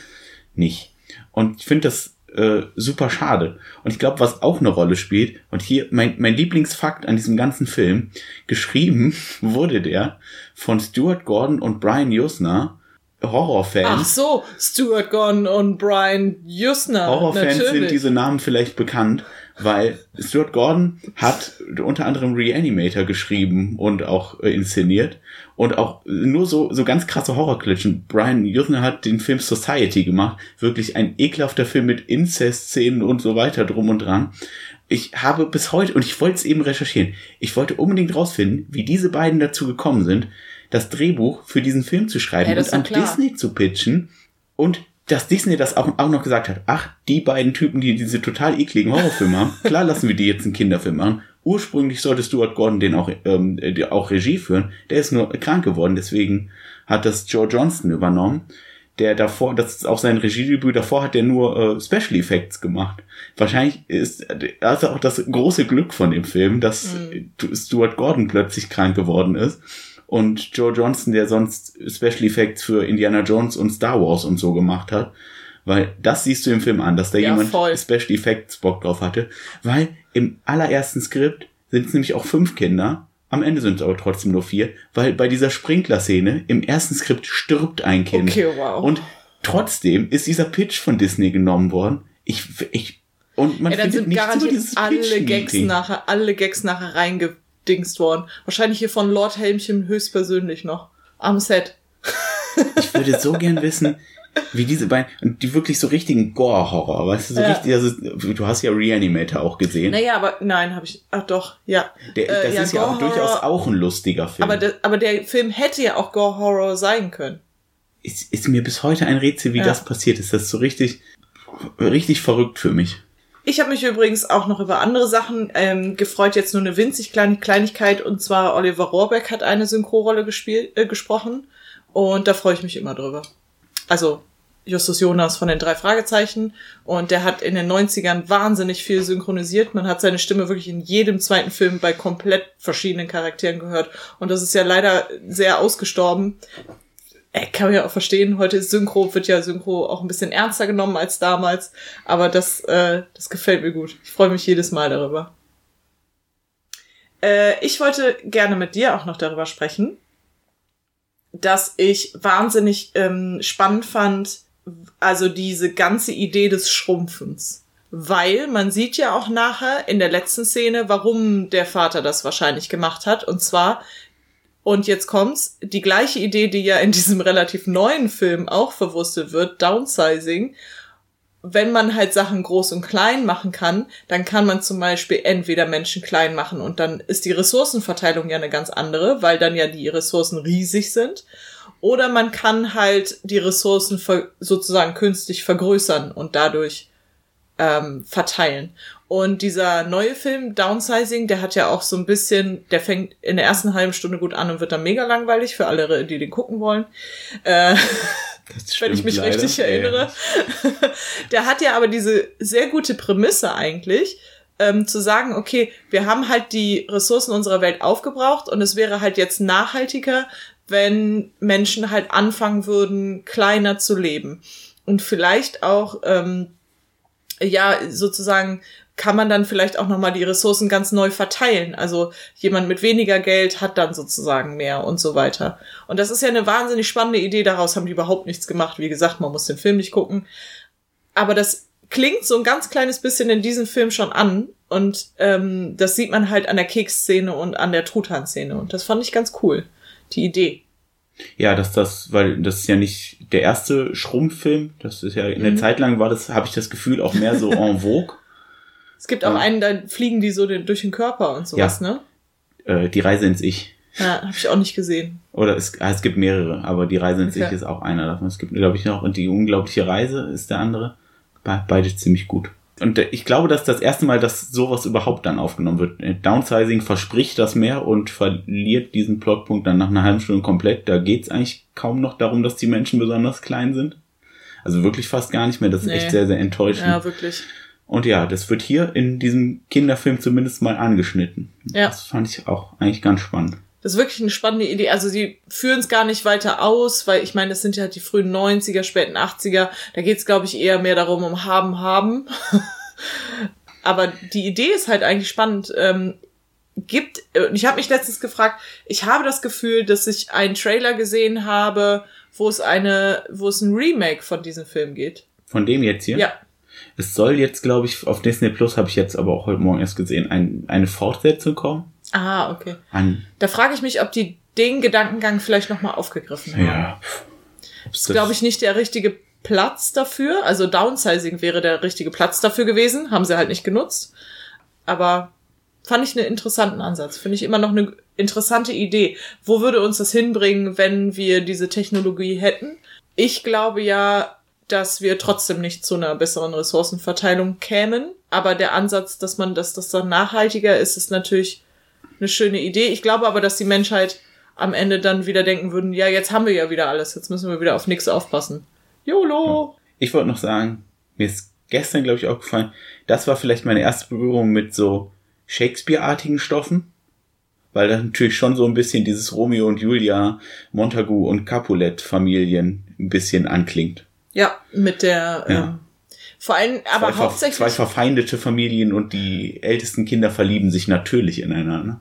nicht. Und ich finde das äh, super schade. Und ich glaube, was auch eine Rolle spielt, und hier mein, mein Lieblingsfakt an diesem ganzen Film, geschrieben <laughs> wurde der von Stuart Gordon und Brian Usner, Ach Horrorfans. so, Stuart Gordon und Brian Jusner. Horrorfans sind natürlich. diese Namen vielleicht bekannt, weil Stuart Gordon hat unter anderem Reanimator geschrieben und auch äh, inszeniert und auch nur so, so ganz krasse Horrorklitschen. Brian Usner hat den Film Society gemacht, wirklich ein ekelhafter Film mit Inzest-Szenen und so weiter drum und dran. Ich habe bis heute, und ich wollte es eben recherchieren, ich wollte unbedingt rausfinden, wie diese beiden dazu gekommen sind, das Drehbuch für diesen Film zu schreiben Ja, und an klar. Disney zu pitchen und dass Disney das auch, auch noch gesagt hat, ach, die beiden Typen, die diese total ekligen Horrorfilme haben, <laughs> klar lassen wir die jetzt einen Kinderfilm machen. Ursprünglich sollte Stuart Gordon den auch, ähm, äh, auch Regie führen. Der ist nur krank geworden, deswegen hat das Joe Johnston übernommen. Der davor, das ist auch sein Regiedebüt, davor hat er nur äh, Special Effects gemacht. Wahrscheinlich ist also auch das große Glück von dem Film, dass äh, Stuart Gordon plötzlich krank geworden ist und Joe Johnston, der sonst Special Effects für Indiana Jones und Star Wars und so gemacht hat. Weil das siehst du im Film an, dass da Ja, jemand voll. Special Effects Bock drauf hatte. Weil im allerersten Skript sind es nämlich auch fünf Kinder. Am Ende sind es aber trotzdem nur vier, weil bei dieser Sprinkler-Szene im ersten Skript stirbt ein Kind. Okay, wow. Und trotzdem ist dieser Pitch von Disney genommen worden. Ich, ich, und man Ja, dann findet sind garantiert alle Gags nachher, alle Gags nachher reingedingst worden. Wahrscheinlich hier von Lord Helmchen höchstpersönlich noch. Am Set. <laughs> Ich würde so gern wissen, wie diese beiden, und die wirklich so richtigen Gore-Horror, weißt du, so Ja. richtig, also, du hast ja Reanimator auch gesehen. Naja, aber nein, habe ich. Ach doch, ja. Der, Äh, das ist ja auch Gore-Horror- durchaus auch ein lustiger Film. Aber, der, aber der Film hätte ja auch Gore Horror sein können. ist, ist mir bis heute ein Rätsel, wie Ja. das passiert ist. Das ist so richtig, richtig verrückt für mich. Ich habe mich übrigens auch noch über andere Sachen ähm, gefreut. Jetzt nur eine winzig kleine Kleinigkeit. Und zwar Oliver Rohrbeck hat eine Synchronrolle gespielt, äh, gesprochen. Und da freue ich mich immer drüber. Also Justus Jonas von den drei Fragezeichen. Und der hat in den 90ern wahnsinnig viel synchronisiert. Man hat seine Stimme wirklich in jedem zweiten Film bei komplett verschiedenen Charakteren gehört. Und das ist ja leider sehr ausgestorben. Äh, kann man ja auch verstehen, heute ist Synchro, wird ja Synchro auch ein bisschen ernster genommen als damals. Aber das, äh, das gefällt mir gut. Ich freue mich jedes Mal darüber. Äh, ich wollte gerne mit dir auch noch darüber sprechen, dass ich wahnsinnig ähm, spannend fand, also diese ganze Idee des Schrumpfens. Weil man sieht ja auch nachher in der letzten Szene, warum der Vater das wahrscheinlich gemacht hat. Und zwar, und jetzt kommt's, die gleiche Idee, die ja in diesem relativ neuen Film auch verwurstet wird, Downsizing. wenn man halt Sachen groß und klein machen kann, dann kann man zum Beispiel entweder Menschen klein machen und dann ist die Ressourcenverteilung ja eine ganz andere, weil dann ja die Ressourcen riesig sind. Oder man kann halt die Ressourcen sozusagen künstlich vergrößern und dadurch ähm, verteilen. Und dieser neue Film, Downsizing, der hat ja auch so ein bisschen, der fängt in der ersten halben Stunde gut an und wird dann mega langweilig für alle, die den gucken wollen. Äh, <laughs> wenn ich mich leider. richtig erinnere. Ja. <laughs> Der hat ja aber diese sehr gute Prämisse eigentlich, ähm, zu sagen, okay, wir haben halt die Ressourcen unserer Welt aufgebraucht und es wäre halt jetzt nachhaltiger, wenn Menschen halt anfangen würden, kleiner zu leben. Und vielleicht auch, ähm, ja, sozusagen kann man dann vielleicht auch nochmal die Ressourcen ganz neu verteilen. Also jemand mit weniger Geld hat dann sozusagen mehr und so weiter. Und das ist ja eine wahnsinnig spannende Idee. Daraus haben die überhaupt nichts gemacht. Wie gesagt, man muss den Film nicht gucken. Aber das klingt so ein ganz kleines bisschen in diesem Film schon an. Und ähm, das sieht man halt an der Keksszene und an der Truthahn-Szene. Und das fand ich ganz cool. Die Idee. Ja, dass das, weil das ist ja nicht der erste Schrumpffilm. Das ist ja in der mhm. Zeit lang war das, habe ich das Gefühl, auch mehr so en <laughs> vogue. Es gibt auch ja. einen, da fliegen die so den, durch den Körper und sowas, ja. ne? Äh, die Reise ins Ich. Ja, habe ich auch nicht gesehen. Oder es, ah, es gibt mehrere, aber die Reise ins okay. Ich ist auch einer davon. Es gibt, glaube ich, noch, und die unglaubliche Reise ist der andere. Be beide ziemlich gut. Und ich glaube, dass das erste Mal, dass sowas überhaupt dann aufgenommen wird. Downsizing verspricht das mehr und verliert diesen Plotpunkt dann nach einer halben Stunde komplett. Da geht's eigentlich kaum noch darum, dass die Menschen besonders klein sind. Also wirklich fast gar nicht mehr. Das ist nee. echt sehr, sehr enttäuschend. Ja, wirklich. Und ja, das wird hier in diesem Kinderfilm zumindest mal angeschnitten. Ja. Das fand ich auch eigentlich ganz spannend. Das ist wirklich eine spannende Idee. Also sie führen es gar nicht weiter aus, weil ich meine, das sind ja die frühen 90er, späten 80er. Da geht es, glaube ich, eher mehr darum, um haben, haben. <laughs> Aber die Idee ist halt eigentlich spannend. Ähm, gibt, ich habe mich letztens gefragt, ich habe das Gefühl, dass ich einen Trailer gesehen habe, wo es eine, wo es ein Remake von diesem Film geht. Von dem jetzt hier? Ja. Es soll jetzt, glaube ich, auf Disney Plus habe ich jetzt aber auch heute Morgen erst gesehen, ein, eine Fortsetzung kommen. Ah, okay. An da frage ich mich, ob die den Gedankengang vielleicht nochmal aufgegriffen haben. Ja. Das ist, glaube ich, nicht der richtige Platz dafür. Also Downsizing wäre der richtige Platz dafür gewesen. Haben sie halt nicht genutzt. Aber fand ich einen interessanten Ansatz. Finde ich immer noch eine interessante Idee. Wo würde uns das hinbringen, wenn wir diese Technologie hätten? Ich glaube ja, dass wir trotzdem nicht zu einer besseren Ressourcenverteilung kämen. Aber der Ansatz, dass man, dass das dann nachhaltiger ist, ist natürlich eine schöne Idee. Ich glaube aber, dass die Menschheit am Ende dann wieder denken würden, ja, jetzt haben wir ja wieder alles, jetzt müssen wir wieder auf nichts aufpassen. YOLO! Ich wollte noch sagen, mir ist gestern, glaube ich, auch gefallen, das war vielleicht meine erste Berührung mit so Shakespeare-artigen Stoffen, weil da natürlich schon so ein bisschen dieses Romeo und Julia, Montagu und Capulet-Familien ein bisschen anklingt. Ja, mit der. Ja. Ähm, vor allem, aber zwei hauptsächlich. Zwei verfeindete Familien und die ältesten Kinder verlieben sich natürlich ineinander.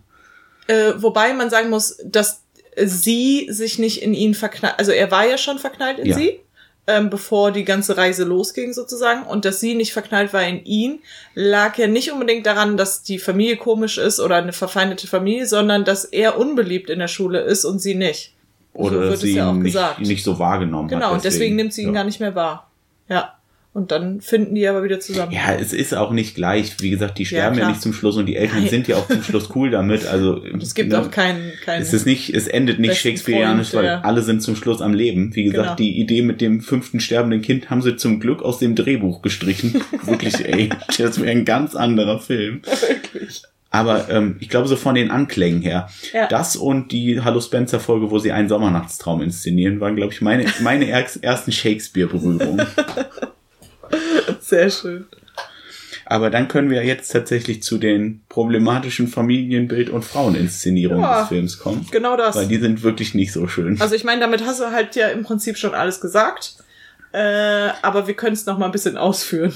Äh, wobei man sagen muss, dass sie sich nicht in ihn verknallt. Also er war ja schon verknallt in ja. sie, ähm, bevor die ganze Reise losging sozusagen. Und dass sie nicht verknallt war in ihn, lag ja nicht unbedingt daran, dass die Familie komisch ist oder eine verfeindete Familie, sondern dass er unbeliebt in der Schule ist und sie nicht. Oder so sie ja ihn nicht, nicht, so wahrgenommen genau, hat. Genau, und deswegen nimmt sie ihn ja. gar nicht mehr wahr. Ja. Und dann finden die aber wieder zusammen. Ja, es ist auch nicht gleich. Wie gesagt, die sterben ja, ja nicht zum Schluss und die Eltern Nein. sind ja auch zum Schluss cool damit. Also <laughs> es gibt ne, auch keinen. Kein es ist nicht, es endet nicht Shakespeareanisch, weil ja. alle sind zum Schluss am Leben. Wie gesagt, genau. die Idee mit dem fünften sterbenden Kind haben sie zum Glück aus dem Drehbuch gestrichen. <laughs> Wirklich, ey, das wäre ein ganz anderer Film. <laughs> Wirklich. Aber ähm, ich glaube, so von den Anklängen her. Ja. Das und die Hallo Spencer-Folge, wo sie einen Sommernachtstraum inszenieren, waren, glaube ich, meine, meine ersten Shakespeare-Berührungen. <laughs> Sehr schön. Aber dann können wir jetzt tatsächlich zu den problematischen Familienbild- und Fraueninszenierungen ja, des Films kommen. Genau das. Weil die sind wirklich nicht so schön. Also ich meine, damit hast du halt ja im Prinzip schon alles gesagt. Äh, aber wir können es noch mal ein bisschen ausführen.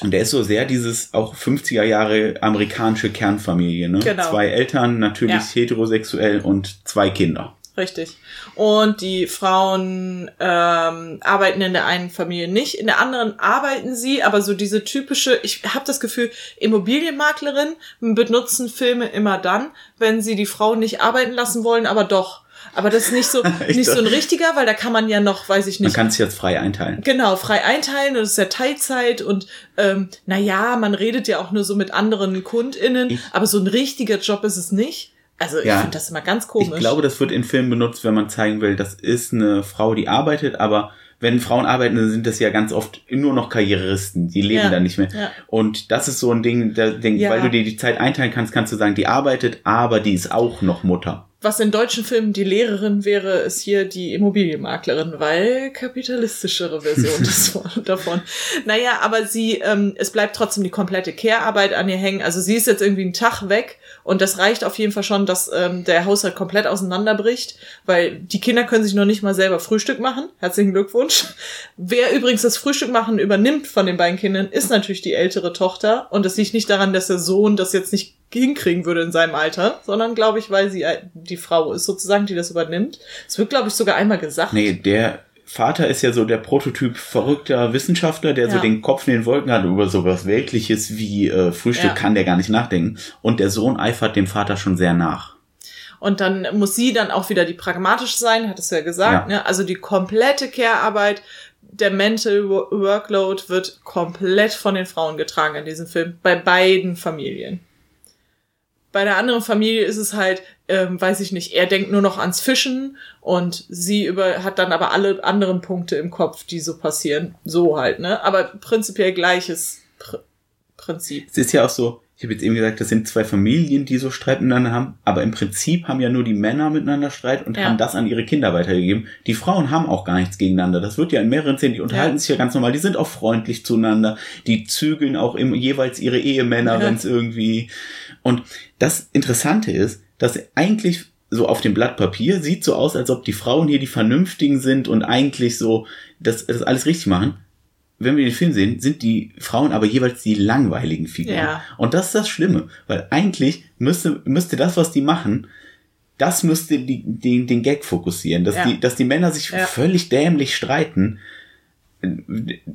Und der ist so sehr dieses auch 50er Jahre amerikanische Kernfamilie, ne? Genau. Zwei Eltern, natürlich ja. heterosexuell und zwei Kinder. Richtig. Und die Frauen ähm, arbeiten in der einen Familie nicht, in der anderen arbeiten sie, aber so diese typische, ich habe das Gefühl, Immobilienmaklerin benutzen Filme immer dann, wenn sie die Frauen nicht arbeiten lassen wollen, aber doch. Aber das ist nicht so, <laughs> nicht so ein richtiger, weil da kann man ja noch, weiß ich nicht. Man kann sich jetzt frei einteilen. Genau, frei einteilen und es ist ja Teilzeit und ähm, naja, man redet ja auch nur so mit anderen KundInnen, ich, aber so ein richtiger Job ist es nicht. Also ich ja, finde das immer ganz komisch. Ich glaube, das wird in Filmen benutzt, wenn man zeigen will, das ist eine Frau, die arbeitet, aber wenn Frauen arbeiten, dann sind das ja ganz oft nur noch Karrieristen, die leben ja, da nicht mehr. Ja. Und das ist so ein Ding, da denk, weil du dir die Zeit einteilen kannst, kannst du sagen, die arbeitet, aber die ist auch noch Mutter was in deutschen Filmen die Lehrerin wäre, ist hier die Immobilienmaklerin, weil kapitalistischere Version <laughs> des, davon. Naja, aber sie, ähm, es bleibt trotzdem die komplette Care-Arbeit an ihr hängen. Also sie ist jetzt irgendwie einen Tag weg und das reicht auf jeden Fall schon, dass ähm, der Haushalt komplett auseinanderbricht, weil die Kinder können sich noch nicht mal selber Frühstück machen. Herzlichen Glückwunsch. Wer übrigens das Frühstück machen übernimmt von den beiden Kindern, ist natürlich die ältere Tochter und das liegt nicht daran, dass der Sohn das jetzt nicht hinkriegen würde in seinem Alter, sondern glaube ich, weil sie die Frau ist sozusagen, die das übernimmt. Es wird, glaube ich, sogar einmal gesagt. Nee, der Vater ist ja so der Prototyp verrückter Wissenschaftler, der ja. so den Kopf in den Wolken hat über sowas Weltliches wie äh, Frühstück ja. kann der gar nicht nachdenken. Und der Sohn eifert dem Vater schon sehr nach. Und dann muss sie dann auch wieder die pragmatisch sein, hat es ja gesagt. Ja. Ne? Also die komplette Care-Arbeit, der Mental Workload wird komplett von den Frauen getragen in diesem Film, bei beiden Familien. Bei der anderen Familie ist es halt, ähm, weiß ich nicht, er denkt nur noch ans Fischen und sie über, hat dann aber alle anderen Punkte im Kopf, die so passieren. So halt, ne? Aber prinzipiell gleiches Pr Prinzip. Es ist ja auch so, ich habe jetzt eben gesagt, das sind zwei Familien, die so Streit miteinander haben, aber im Prinzip haben ja nur die Männer miteinander Streit und ja. haben das an ihre Kinder weitergegeben. Die Frauen haben auch gar nichts gegeneinander. Das wird ja in mehreren Szenen, die unterhalten ja. sich ja ganz normal, die sind auch freundlich zueinander, die zügeln auch im, jeweils ihre Ehemänner, ja. wenn es irgendwie. Und das Interessante ist, dass eigentlich so auf dem Blatt Papier sieht so aus, als ob die Frauen hier die Vernünftigen sind und eigentlich so das, das alles richtig machen wenn wir den Film sehen, sind die Frauen aber jeweils die langweiligen Figuren. Ja. Und das ist das Schlimme, weil eigentlich müsste, müsste das, was die machen, das müsste die, die, den Gag fokussieren, dass, ja. die, dass die Männer sich ja. völlig dämlich streiten.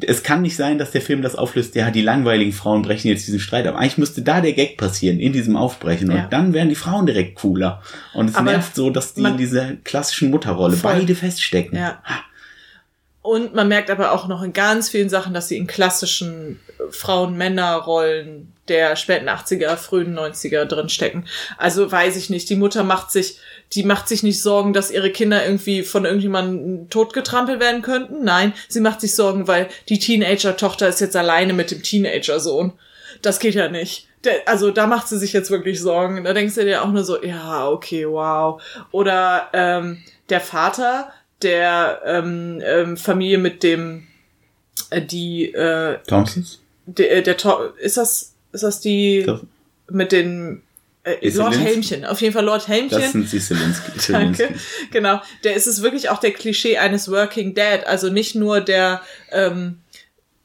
Es kann nicht sein, dass der Film das auflöst, ja, die langweiligen Frauen brechen jetzt diesen Streit ab. Eigentlich müsste da der Gag passieren, in diesem Aufbrechen. Und dann wären die Frauen direkt cooler. Und es aber nervt so, dass die in dieser klassischen Mutterrolle voll. beide feststecken. Ja. Und man merkt aber auch noch in ganz vielen Sachen, dass sie in klassischen Frauen-Männer-Rollen der späten 80er, frühen 90er drin stecken. Also weiß ich nicht. Die Mutter macht sich, die macht sich nicht Sorgen, dass ihre Kinder irgendwie von irgendjemandem totgetrampelt werden könnten. Nein, sie macht sich Sorgen, weil die Teenager-Tochter ist jetzt alleine mit dem Teenager-Sohn. Das geht ja nicht. Der, also da macht sie sich jetzt wirklich Sorgen. Da denkst du dir auch nur so, ja, okay, wow. Oder ähm, der Vater der ähm, ähm, Familie mit dem äh, die äh, Thompsons? Der, äh, der ist das ist das die das mit den äh, Lord Helmchen, auf jeden Fall Lord Helmchen. Das sind die Zelensky. <laughs> Danke. Genau, der ist es wirklich auch der Klischee eines Working Dad, also nicht nur der ähm,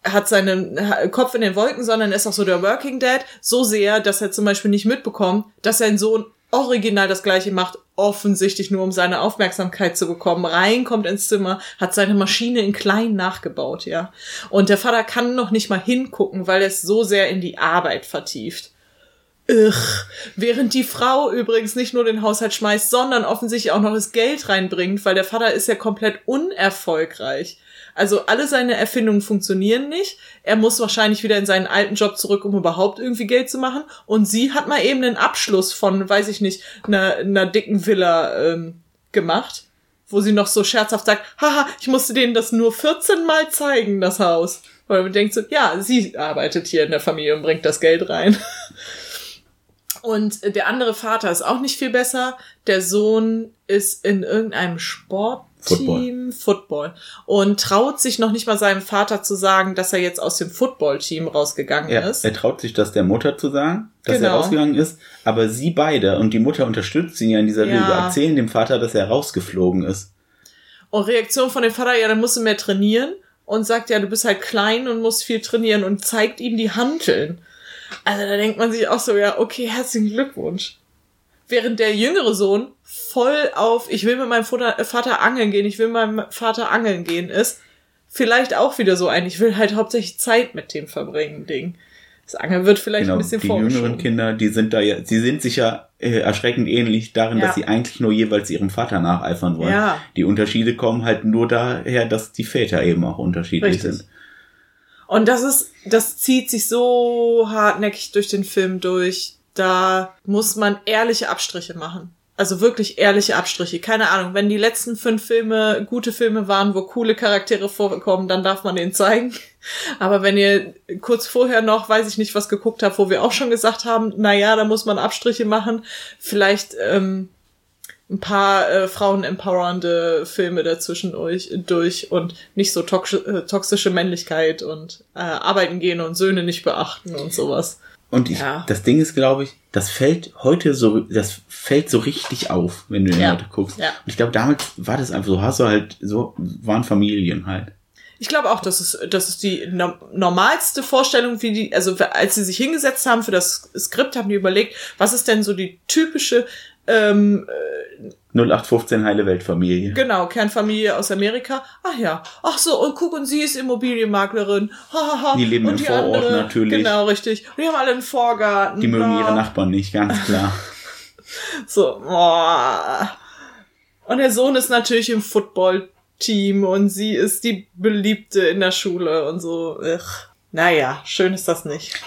hat seinen Kopf in den Wolken, sondern ist auch so der Working Dad, so sehr, dass er zum Beispiel nicht mitbekommt, dass sein Sohn original das gleiche macht, offensichtlich nur um seine Aufmerksamkeit zu bekommen, reinkommt ins Zimmer, hat seine Maschine in klein nachgebaut, ja. Und der Vater kann noch nicht mal hingucken, weil er es so sehr in die Arbeit vertieft. Ugh. Während die Frau übrigens nicht nur den Haushalt schmeißt, sondern offensichtlich auch noch das Geld reinbringt, weil der Vater ist ja komplett unerfolgreich. Also alle seine Erfindungen funktionieren nicht. Er muss wahrscheinlich wieder in seinen alten Job zurück, um überhaupt irgendwie Geld zu machen. Und sie hat mal eben einen Abschluss von, weiß ich nicht, einer, einer dicken Villa ähm, gemacht, wo sie noch so scherzhaft sagt, haha, ich musste denen das nur 14 Mal zeigen, das Haus. Weil man denkt so, ja, sie arbeitet hier in der Familie und bringt das Geld rein. <laughs> Und der andere Vater ist auch nicht viel besser. Der Sohn ist in irgendeinem Sport Team Football und traut sich noch nicht mal seinem Vater zu sagen, dass er jetzt aus dem Football-Team rausgegangen ja, ist. Er traut sich das der Mutter zu sagen, dass genau. er rausgegangen ist, aber sie beide und die Mutter unterstützt ihn ja in dieser ja. Lüge, erzählen dem Vater, dass er rausgeflogen ist. Und Reaktion von dem Vater, ja, dann musst du mehr trainieren und sagt, ja, du bist halt klein und musst viel trainieren und zeigt ihm die Hanteln. Also da denkt man sich auch so, ja, okay, herzlichen Glückwunsch. Während der jüngere Sohn voll auf, ich will mit meinem Vater angeln gehen, ich will mit meinem Vater angeln gehen ist, vielleicht auch wieder so ein, ich will halt hauptsächlich Zeit mit dem verbringen, Ding. Das Angeln wird vielleicht genau, ein bisschen Die jüngeren Kinder, die sind da ja, sie sind sich ja äh, erschreckend ähnlich darin, Ja. dass sie eigentlich nur jeweils ihrem Vater nacheifern wollen. Ja. Die Unterschiede kommen halt nur daher, dass die Väter eben auch unterschiedlich Richtig. sind. Und das ist, das zieht sich so hartnäckig durch den Film durch. Da muss man ehrliche Abstriche machen. Also wirklich ehrliche Abstriche. Keine Ahnung, wenn die letzten fünf Filme gute Filme waren, wo coole Charaktere vorkommen, dann darf man den zeigen. <laughs> Aber wenn ihr kurz vorher noch, weiß ich nicht, was geguckt habt, wo wir auch schon gesagt haben, na ja, da muss man Abstriche machen, vielleicht ähm, ein paar äh, frauenempowernde Filme dazwischen euch durch und nicht so äh, toxische Männlichkeit und äh, arbeiten gehen und Söhne nicht beachten und sowas. Und ich, Ja. das Ding ist, glaube ich, das fällt heute so, das fällt so richtig auf, wenn du den Ja. heute guckst. Ja. Und ich glaube, damals war das einfach so, hast du halt, so waren Familien halt. Ich glaube auch, das ist, das ist die no normalste Vorstellung, wie die, also als sie sich hingesetzt haben für das Skript, haben die überlegt, was ist denn so die typische, ähm, 0815 heile Weltfamilie. genau, Kernfamilie aus Amerika. Ach ja, ach so, und guck, und sie ist Immobilienmaklerin. Hahaha. Die leben und im Vorort natürlich. Genau, richtig. Und die haben alle einen Vorgarten. Die mögen Na. ihre Nachbarn nicht, ganz klar. <laughs> So, boah. Und der Sohn ist natürlich im Football-Team und sie ist die Beliebte in der Schule und so. Ugh. Naja, schön ist das nicht.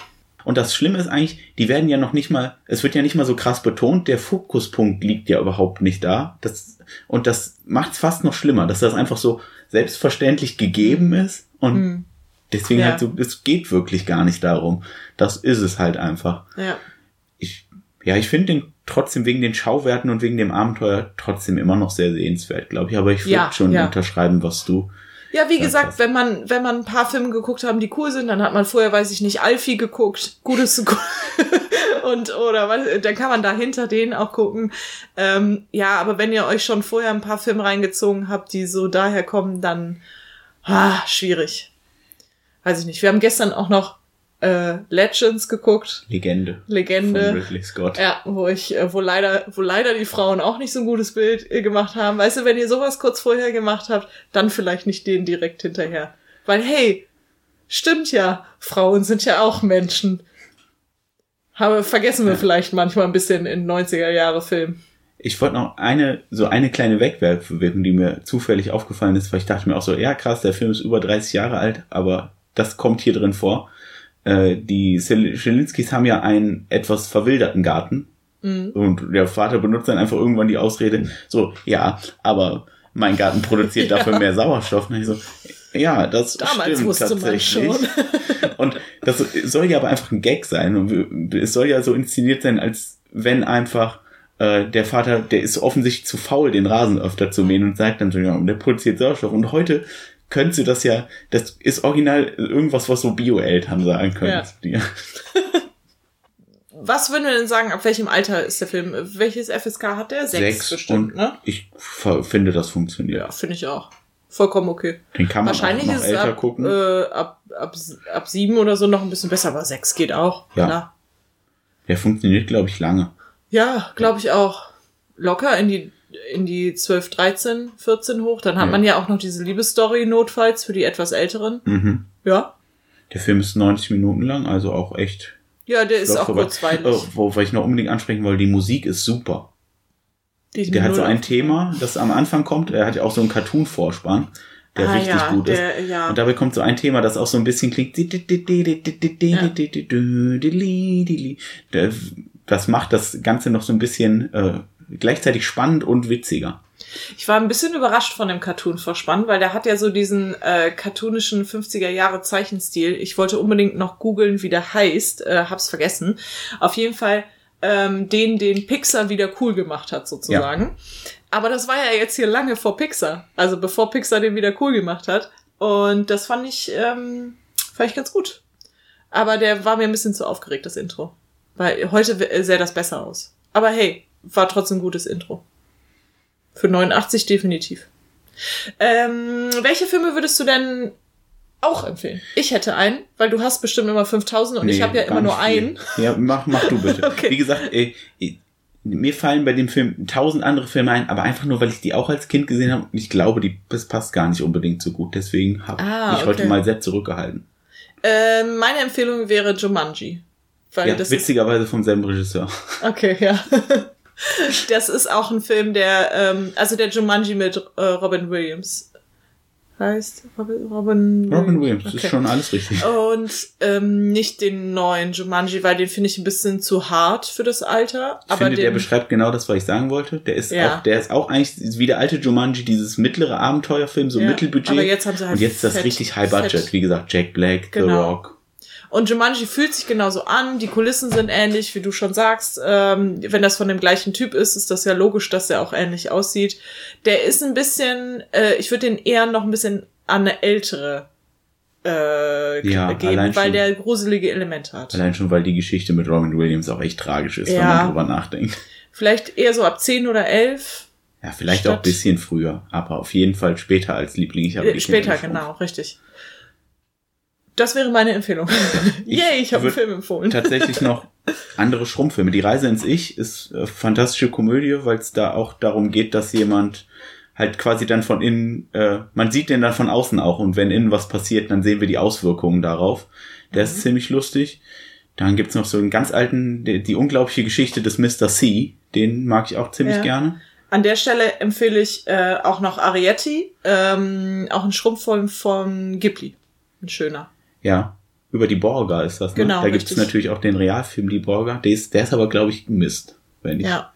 Und das Schlimme ist eigentlich, die werden ja noch nicht mal, es wird ja nicht mal so krass betont, der Fokuspunkt liegt ja überhaupt nicht da. Das, und das macht es fast noch schlimmer, dass das einfach so selbstverständlich gegeben ist und deswegen Mhm. Ja. halt so, es geht wirklich gar nicht darum. Das ist es halt einfach. Ja. Ich, ja, ich finde den trotzdem wegen den Schauwerten und wegen dem Abenteuer trotzdem immer noch sehr sehenswert, glaube ich. Aber ich würde Ja, schon ja. unterschreiben, was du. Ja, wie gesagt, krass. wenn man, wenn man ein paar Filme geguckt haben, die cool sind, dann hat man vorher, weiß ich nicht, Alfie geguckt, gutes <laughs> und oder was, dann kann man da hinter denen auch gucken. Ähm, ja, aber wenn ihr euch schon vorher ein paar Filme reingezogen habt, die so daher kommen, dann ah, schwierig. Weiß ich nicht. Wir haben gestern auch noch äh, Legends geguckt, Legende. Legende. Von Ridley Scott. Ja, wo ich, äh, wo leider, wo leider die Frauen auch nicht so ein gutes Bild äh, gemacht haben. Weißt du, wenn ihr sowas kurz vorher gemacht habt, dann vielleicht nicht den direkt hinterher. Weil, hey, stimmt ja, Frauen sind ja auch Menschen. Habe, vergessen wir vielleicht manchmal ein bisschen in 90er Jahre Filmen. Ich wollte noch eine, so eine kleine Wegwerfwirkung, die mir zufällig aufgefallen ist, weil ich dachte mir auch so, ja krass, der Film ist über 30 Jahre alt, aber das kommt hier drin vor. Äh, die Schelinskis haben ja einen etwas verwilderten Garten. Mhm. Und der Vater benutzt dann einfach irgendwann die Ausrede, so, ja, aber mein Garten produziert <laughs> dafür mehr Sauerstoff. Und ich so, ja, das Damals stimmt wusste man tatsächlich. schon. <laughs> Und das soll ja aber einfach ein Gag sein. Und es soll ja so inszeniert sein, als wenn einfach äh, der Vater, der ist offensichtlich zu faul, den Rasen öfter zu mähen und sagt dann so, ja, der produziert Sauerstoff. Und heute könntest du das ja, das ist original irgendwas, was so Bio-Eltern sagen können. Ja. <laughs> Was würden wir denn sagen, ab welchem Alter ist der Film? Welches FSK hat der? Sechs, bestimmt, und ne? ich finde, das funktioniert. Ja, finde ich auch. Vollkommen okay. Den kann man Wahrscheinlich auch noch ist älter ab, gucken. Äh, ab, ab, ab sieben oder so noch ein bisschen besser, aber sechs geht auch. Ja. Klar. Der funktioniert, glaube ich, lange. Ja, glaube ich auch. Locker in die, in die 12, 13, 14 hoch. Dann hat Ja. man ja auch noch diese Liebesstory notfalls für die etwas älteren. Mhm. Ja. Der Film ist 90 Minuten lang, also auch echt. Ja, der ist auch vorbei. kurzweilig. Oh, wobei ich noch unbedingt ansprechen wollte, die Musik ist super. Die Der hat so ein Thema, das am Anfang kommt. Er hat ja auch so einen Cartoon-Vorspann, der Ah, richtig ja, gut ist. der, ja. Und dabei kommt so ein Thema, das auch so ein bisschen klingt. Das macht das Ganze noch so ein bisschen äh, gleichzeitig spannend und witziger. Ich war ein bisschen überrascht von dem Cartoon-Vorspann, weil der hat ja so diesen äh, cartoonischen 50er Jahre Zeichenstil. Ich wollte unbedingt noch googeln, wie der heißt, äh, hab's vergessen. Auf jeden Fall ähm, den, den Pixar wieder cool gemacht hat, sozusagen. Aber das war ja jetzt hier lange vor Pixar. Also bevor Pixar den wieder cool gemacht hat. Und das fand ich, ähm, fand ich ganz gut. Aber der war mir ein bisschen zu aufgeregt, das Intro. Weil heute w- sähe das besser aus. Aber hey, war trotzdem ein gutes Intro. Für 89 definitiv. Ähm, welche Filme würdest du denn auch empfehlen? Ich hätte einen, weil du hast bestimmt immer 5000 und ich Nee, habe ja immer nur einen. Ja, mach, mach du bitte. <laughs> Okay. Wie gesagt, ey, ey, mir fallen bei dem Film tausend andere Filme ein, aber einfach nur, weil ich die auch als Kind gesehen habe. Und ich glaube, die, das passt gar nicht unbedingt so gut. Deswegen habe Ah, ich heute mal sehr zurückgehalten. Ähm, meine Empfehlung wäre Jumanji. Weil Ja, das witzigerweise vom selben Regisseur. okay, ja. <laughs> Das ist auch ein Film, der, ähm, also der Jumanji mit äh, Robin Williams heißt. Robin, Robin, Robin Williams, das Okay. ist schon alles richtig. Und ähm, nicht den neuen Jumanji, weil den finde ich ein bisschen zu hart für das Alter. Ich aber finde, der den, beschreibt genau das, was ich sagen wollte. Der ist Ja. auch, der ist auch eigentlich wie der alte Jumanji, dieses mittlere Abenteuerfilm, so Ja, Mittelbudget. aber jetzt haben sie halt Und jetzt ist das fett- richtig High Budget, fett. wie gesagt, Jack Black, The Genau. Rock. Und Jumanji fühlt sich genauso an, die Kulissen sind ähnlich, wie du schon sagst. Ähm, wenn das von dem gleichen Typ ist, ist das ja logisch, dass er auch ähnlich aussieht. Der ist ein bisschen, äh, ich würde den eher noch ein bisschen an eine ältere äh, Ja, geben, weil schon. der gruselige Elemente hat. Allein schon, weil die Geschichte mit Robin Williams auch echt tragisch ist, wenn Ja. man drüber nachdenkt. Vielleicht eher so ab 10 oder 11. Ja, vielleicht Statt- auch ein bisschen früher, aber auf jeden Fall später als Liebling. Ich habe Äh, Später, genau, richtig. Das wäre meine Empfehlung. <laughs> Yay, ich habe einen Film empfohlen. tatsächlich noch andere Schrumpffilme. Die Reise ins Ich ist äh, fantastische Komödie, weil es da auch darum geht, dass jemand halt quasi dann von innen, äh, man sieht den dann von außen auch und wenn innen was passiert, dann sehen wir die Auswirkungen darauf. Der Mhm. ist ziemlich lustig. Dann gibt's noch so einen ganz alten, die, die unglaubliche Geschichte des Mr. C. Den mag ich auch ziemlich Ja. gerne. An der Stelle empfehle ich äh, auch noch Arietti, ähm, auch ein Schrumpffilm von Ghibli. Ein schöner. Ja. Über die Borga ist das, ne? Genau, Da gibt's richtig. natürlich auch den Realfilm Die Borga. Der ist, der ist aber, glaube ich, Mist. Wenn ich Ja.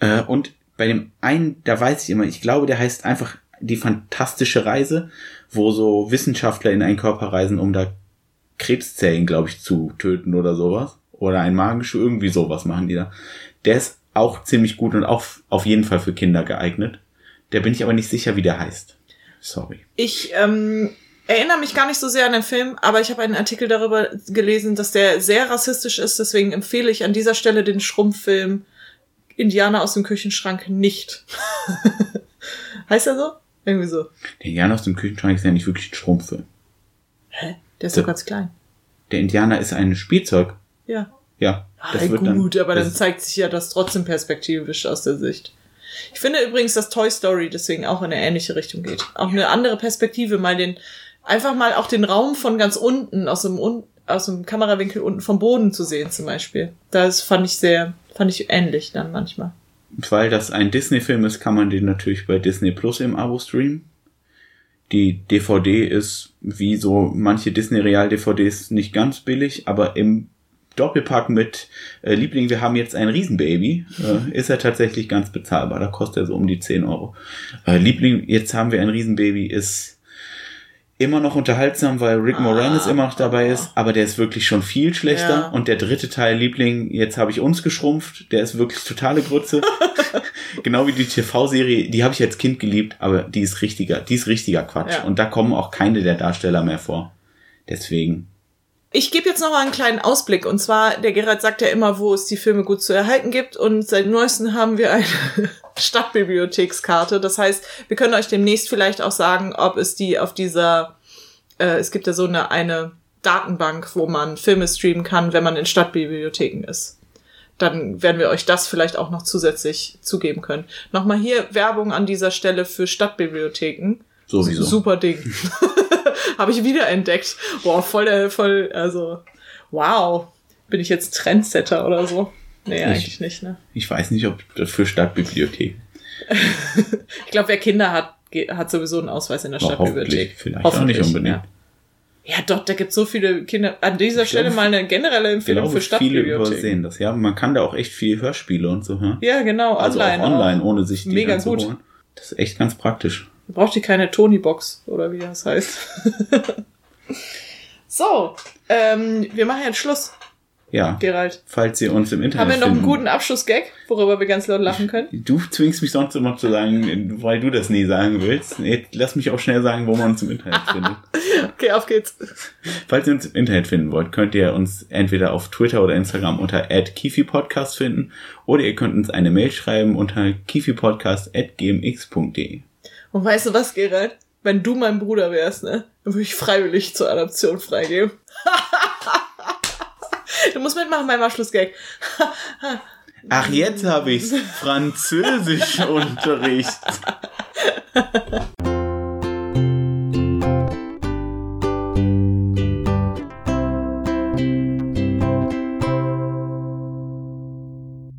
Äh, und bei dem einen, da weiß ich immer, ich glaube, der heißt einfach die fantastische Reise, wo so Wissenschaftler in einen Körper reisen, um da Krebszellen, glaube ich, zu töten oder sowas. Oder ein magisches, irgendwie sowas machen die da. Der ist auch ziemlich gut und auch auf jeden Fall für Kinder geeignet. Der bin ich aber nicht sicher, wie der heißt. Sorry. Ich ähm, erinnere mich gar nicht so sehr an den Film, aber ich habe einen Artikel darüber gelesen, dass der sehr rassistisch ist. Deswegen empfehle ich an dieser Stelle den Schrumpffilm Indianer aus dem Küchenschrank nicht. <laughs> heißt er so? Irgendwie so. Der Indianer aus dem Küchenschrank ist ja nicht wirklich ein Schrumpfe. Hä? Der ist doch ganz klein. Der Indianer ist ein Spielzeug. Ja. Ja. Ah, gut, dann, aber dann das- zeigt sich ja das trotzdem perspektivisch aus der Sicht. Ich finde übrigens, dass Toy Story deswegen auch in eine ähnliche Richtung geht. Auch eine andere Perspektive, mal den, einfach mal auch den Raum von ganz unten, aus dem, un, aus dem Kamerawinkel unten vom Boden zu sehen zum Beispiel. Das fand ich sehr, fand ich ähnlich dann manchmal. Weil das ein Disney-Film ist, kann man den natürlich bei Disney Plus im Abo streamen. Die DVD ist wie so manche Disney-Real-DVDs nicht ganz billig, aber im Doppelpack mit äh, Liebling, wir haben jetzt ein Riesenbaby, äh, ist er tatsächlich ganz bezahlbar. Da kostet er so um die 10 Euro. Äh, Liebling, jetzt haben wir ein Riesenbaby, ist immer noch unterhaltsam, weil Rick Moranis immer noch dabei ist, aber der ist wirklich schon viel schlechter. Ja. Und der dritte Teil, Liebling, jetzt habe ich uns geschrumpft, der ist wirklich totale Grütze. <laughs> genau wie die TV-Serie, die habe ich als Kind geliebt, aber die ist richtiger, die ist richtiger Quatsch. Ja. Und da kommen auch keine der Darsteller mehr vor. Deswegen. Ich gebe jetzt noch mal einen kleinen Ausblick. Und zwar, der Gerald sagt ja immer, wo es die Filme gut zu erhalten gibt. Und seit neuestem haben wir eine Stadtbibliothekskarte. Das heißt, wir können euch demnächst vielleicht auch sagen, ob es die auf dieser, äh, es gibt ja so eine, eine Datenbank, wo man Filme streamen kann, wenn man in Stadtbibliotheken ist. Dann werden wir euch das vielleicht auch noch zusätzlich zugeben können. Nochmal hier Werbung an dieser Stelle für Stadtbibliotheken. Sowieso. Super Ding. <laughs> Habe ich wiederentdeckt. Boah, voll, voll, also, wow. Bin ich jetzt Trendsetter oder so? Nee, eigentlich nicht, ne? Ich weiß nicht, ob das für Stadtbibliothek. <laughs> Ich glaube, wer Kinder hat, hat sowieso einen Ausweis in der Aber Stadtbibliothek. hoffentlich, vielleicht auch nicht unbedingt. Ja. ja, doch, da gibt so viele Kinder. An dieser Ich Stelle glaube, mal eine generelle Ich Empfehlung glaube, für viele Stadtbibliotheken. übersehen das. Ja, man kann da auch echt viel Hörspiele und so hören. Ja, genau, Also online. auch online, ohne sich die Mega gut. holen. Das ist echt ganz praktisch. Da braucht ihr keine Tony-Box oder wie das heißt. <laughs> so, ähm, wir machen jetzt Schluss, Ja, Gerald. falls ihr uns im Internet Haben wir noch einen finden- guten Abschlussgag, worüber wir ganz laut lachen können? Du zwingst mich sonst immer zu sagen, weil du das nie sagen willst. Lass mich auch schnell sagen, wo man uns im Internet <laughs> findet. Okay, auf geht's. Falls ihr uns im Internet finden wollt, könnt ihr uns entweder auf Twitter oder Instagram unter @kifipodcast finden oder ihr könnt uns eine Mail schreiben unter kifipodcast@gmx.de. Und weißt du was, Gerald? Wenn du mein Bruder wärst, ne, dann würde ich freiwillig zur Adoption freigeben. <laughs> <laughs> du musst mitmachen beim Abschlussgag. <laughs> Ach, jetzt habe ich's. Französischunterricht. <laughs>